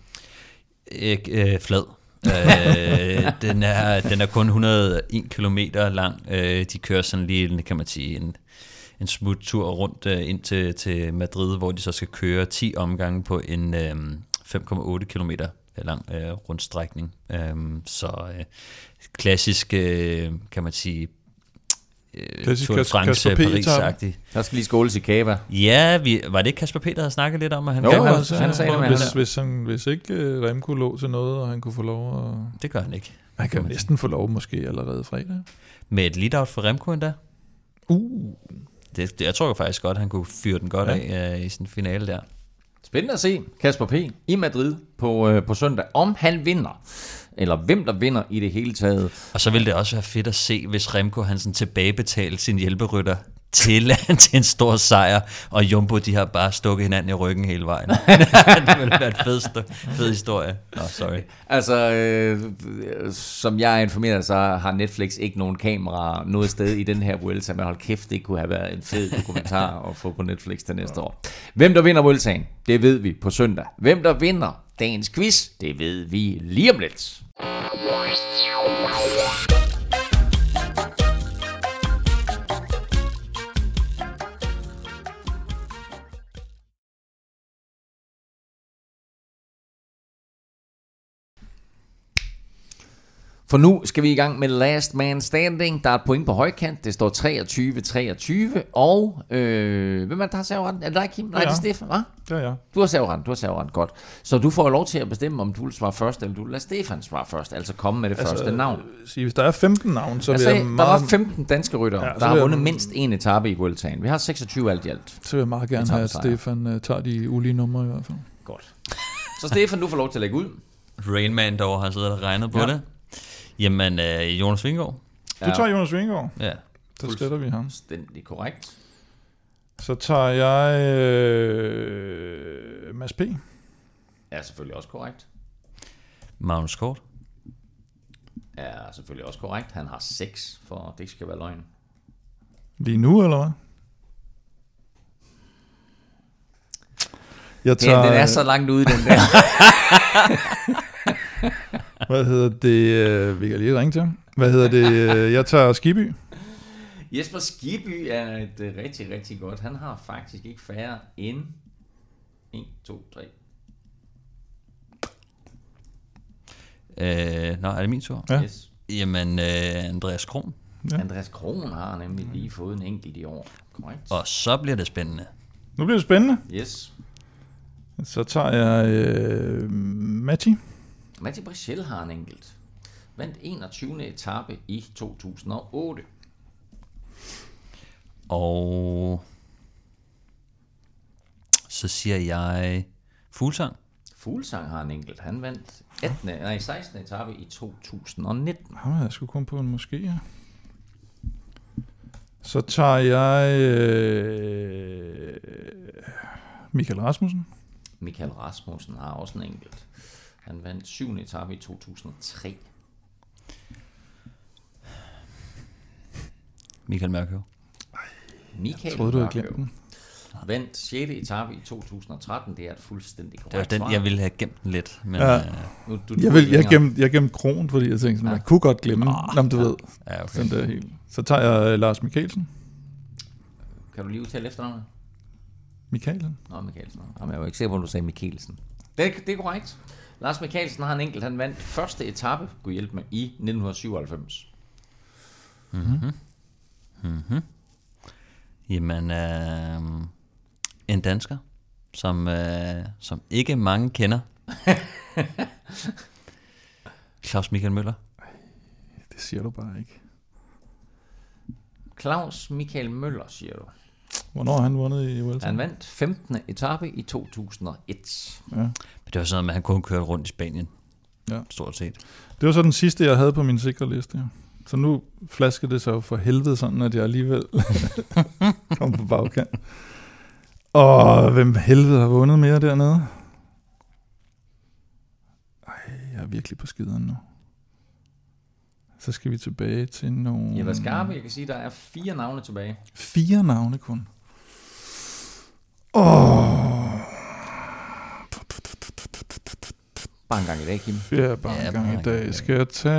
ikke øh, flad øh, den, er, den er kun 101 km lang. Øh, de kører sådan lige, kan man sige, en, en smut tur rundt øh, ind til, til Madrid, hvor de så skal køre 10 omgange på en øh, 5,8 km lang øh, rundstrækning. Øh, så øh, klassisk, øh, kan man sige, øh, Klassisk Tour de France Kasper P. Paris-agtig. Der skal lige skåles i Kava. Ja, vi, var det ikke Kasper Peter, der havde snakket lidt om, at han Jo, gerne han- altså, han sagde men hvis, han- hvis, han, hvis ikke uh, Remco lå til noget, og han kunne få lov at... Det gør han ikke. Han kan jo næsten få lov måske allerede fredag. Med et lead-out for Remco endda. Uh, Det, det, jeg tror faktisk godt, han kunne fyre den godt ja. af uh, i en finale der. Spændende at se Kasper P. i Madrid på, øh, på søndag, om han vinder, eller hvem der vinder i det hele taget. Og så ville det også være fedt at se, hvis Remco han sådan tilbagebetalte sin hjælperytter til, [laughs] til en stor sejr, og Jumbo de har bare stukket hinanden i ryggen hele vejen. [laughs] det ville være en fed, fed historie. Nå, oh, sorry. Altså, øh, som jeg er informeret, så har Netflix ikke nogen kamera noget sted i den her Vuelta, men hold kæft, det kunne have været en fed dokumentar [laughs] at få på Netflix til næste år. Hvem der vinder Vueltaen, det ved vi på søndag. Hvem der vinder dagens quiz, det ved vi lige om lidt. Thank you. For nu skal vi i gang med Last Man Standing. Der er et point på højkant. Det står 23-23. Og øh, hvem er det, der har serveretten? Er det dig, Kim? Nej, Ja. det er Stefan, hva'? Ja, ja. Du har serveretten, du har serveretten, godt. Så du får lov til at bestemme, om du vil svare først, eller du vil lade Stefan svare først. Altså komme med det altså, første navn. Sige, hvis der er 15 navn, så Jeg vil jeg der meget, var 15 danske ryttere, Ja, ja, der har vil jeg- vundet mindst en etape i Vueltaen. Vi har 26 alt i alt. så vil jeg meget gerne have, at. Stefan uh, tager de ulige numre i hvert fald. Godt. Så Stefan, du får lov til at lægge ud. Rainman dog har siddet og regnet på Ja. det. Jamen, øh, Jonas Vingård. Du tager Jonas Vingård, Ja. så sletter vi ham. Fuldstændig korrekt. Så tager jeg øh, Mads P. Er selvfølgelig også korrekt. Magnus Kort. Er selvfølgelig også korrekt. Han har 6, for det ikke skal være løgn. Lige nu, eller hvad? Jeg Den, den er så langt ude, den der. [laughs] Hvad hedder det? øh, Vi kan lige ringe til ham. Hvad hedder det? øh, Jeg tager Skiby. Jesper Skiby er et øh, rigtig, rigtig godt. Han har faktisk ikke færre end 1, 2, 3. Øh, nå, er det min tur? Ja. Yes. Jamen, øh, Andreas Kron. Ja. Andreas Kron har nemlig lige fået en enkelt i år. Korrekt. Og så bliver det spændende. Nu bliver det spændende. Yes. Så tager jeg øh, Matti. Matti Brichel har en enkelt. Vandt 21. etape i 2008. Og så siger jeg Fuglsang. Fuglsang har en enkelt. Han vandt 18. Nej, 16. etape i 2019. Ham har jeg sgu kun på en måske, ja. Så tager jeg øh, Michael Rasmussen. Michael Rasmussen har også en enkelt. Han vandt 7. etape i 2003. Michael Mørkøv. Michael Jeg troede, du havde glemt den. vandt 6. etape i 2013. Det er et fuldstændig korrekt Det var den, jeg ville have gemt den lidt. Men, Ja. ja. Øh, Nu, du, Jeg, vil, jeg, gemte, jeg gemte Kron, fordi jeg tænkte, sådan, Ja. man kunne godt glemme den. Jamen, du ved, ja, okay. den der helt. Så tager jeg øh, Lars Mikkelsen. Kan du lige udtale efternavnet? Mikkelsen. Nå, Mikkelsen. Jamen, jeg var ikke sikker på, at du sagde Mikkelsen. Det, er- det er korrekt. Lars Mikkelsen har en enkelt. Han vandt første etape, kunne hjælpe med, i 1997. Jamen, øh, en dansker, som, øh, som ikke mange kender. [laughs] Claus Michael Møller. Det siger du bare ikke. Claus Michael Møller, siger du. Hvornår har han vundet i Vuelta? Han vandt 15. etape i 2001. Ja. Men det var sådan at han kun kørte rundt i Spanien. Ja. Stort set. Det var så den sidste, jeg havde på min sikre liste. Så nu flaskede det sig for helvede sådan, at jeg alligevel [laughs] kom på bagkant. Og hvem helvede har vundet mere dernede? Ej, jeg er virkelig på skideren nu. Så skal vi tilbage til nogle... Jeg var skarpe. Jeg kan sige, at der er fire navne tilbage. Fire navne kun. Åh, Bare en gang i dag, Kim. ja, bare Ja, en bare gang en i dag. Skal jeg tage...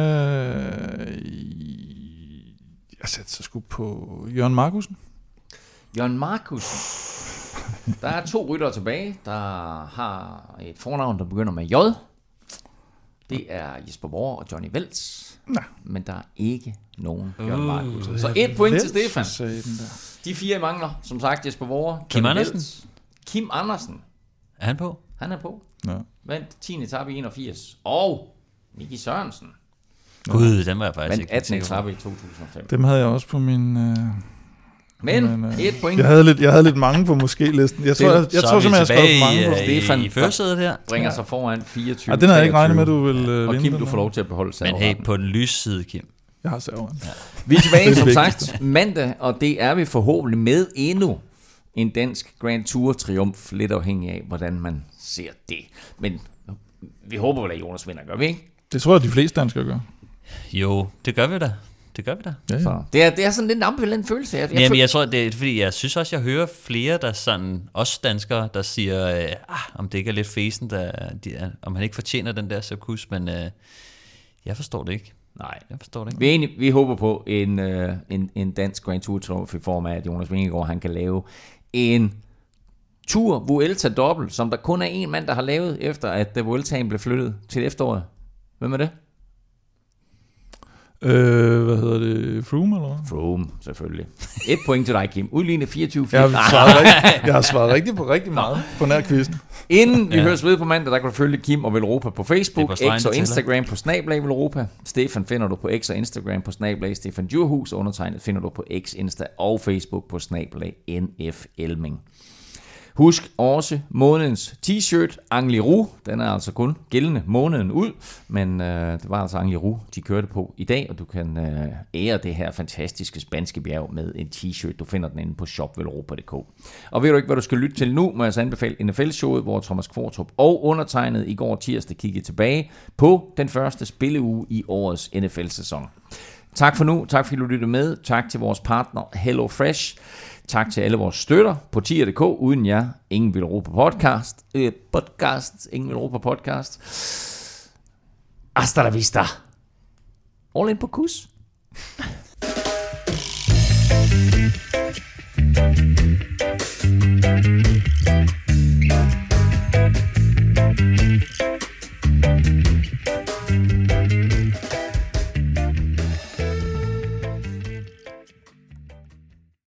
Jeg sætter så sgu på Jørgen Markusen. Jørgen Markus. Der er to ryttere tilbage, der har et fornavn, der begynder med J. Det er Jesper Borg og Johnny Velts. Nå. Men der er ikke nogen Jørgen Uh, Markus. Så et point til Stefan. Sagde den der. De fire mangler, som sagt, Jesper Borg, Kim Andersen? Kim Andersen. Er han på? Han er på. Ja. Vandt 10. etape i 81. Og Miki Sørensen. Gud, den var jeg faktisk Vandt ikke 18. sikker på. etape i 2005. Dem havde jeg også på min... Øh, Men Men, øh, et point jeg, havde lidt, jeg havde lidt mange på måske-listen. Jeg tror, jeg, jeg, Så tror simpelthen, jeg skrev mange på. i, Stefan. i førersædet her. bringer sig foran 24. Ej, den havde jeg ikke regnet med, 23. du vil øh, Og vinde Kim, den du får lov til at beholde Men hey, på den lyse side, Kim. Jeg har serveren. Vi er tilbage, [laughs] Det som det sagt, mandag, og det er vi forhåbentlig med endnu en dansk Grand Tour triumf, lidt afhængig af, hvordan man ser det. Men vi håber vel, at Jonas vinder, gør vi ikke? Det tror jeg, de fleste danskere gør. Jo, det gør vi da. Det gør vi da. Ja, ja. Så det er, det er sådan lidt en ambivalent følelse. Jeg, jeg Jamen, føl- jeg tror, det er fordi, jeg synes også, jeg hører flere, der sådan, også danskere, der siger, øh, ah, om det ikke er lidt fesen, der, de er, om han ikke fortjener den der Sepp men øh, jeg forstår det ikke. Nej. Jeg forstår det ikke. Vi, enige, vi håber på en, øh, en, en dansk Grand Tour i form af, at Jonas Vingegaard han kan lave en Tour Vuelta dobbelt, som der kun er en mand, der har lavet, efter at Vueltaen blev flyttet til efteråret. Hvem er det? Øh, hvad hedder det? Froome, eller hvad? Froome, selvfølgelig. Et point til dig, Kim. Udlignet 24 Jeg har svaret, rigtig, jeg har svaret rigtig på rigtig meget på nær quizzen. Inden vi Ja. høres ved på mandag, der kan du følge Kim og Velropa på Facebook, på X og. Instagram på Snablag Velropa. Stefan finder du på X og Instagram på Snablag Stefan Djurhus. Undertegnet finder du på X, Insta og Facebook på Snablag NF Elming. Husk også månedens t-shirt, Angliru. Den er altså kun gældende måneden ud, men øh, det var altså Angliru, de kørte på i dag, og du kan øh, ære det her fantastiske spanske bjerg med en t-shirt. Du finder den inde på shopvelropa.dk. Og ved du ikke, hvad du skal lytte til nu, må jeg så anbefale NFL-showet, hvor Thomas Kvartrup og undertegnet i går tirsdag kiggede tilbage på den første spilleuge i årets NFL-sæson. Tak for nu. Tak fordi du lyttede med. Tak til vores partner HelloFresh. Tak til alle vores støtter på tier.dk. Uden jer, ingen vil ro på podcast. Øh, podcast. Ingen vil råbe på podcast. Hasta la vista. All in på kus.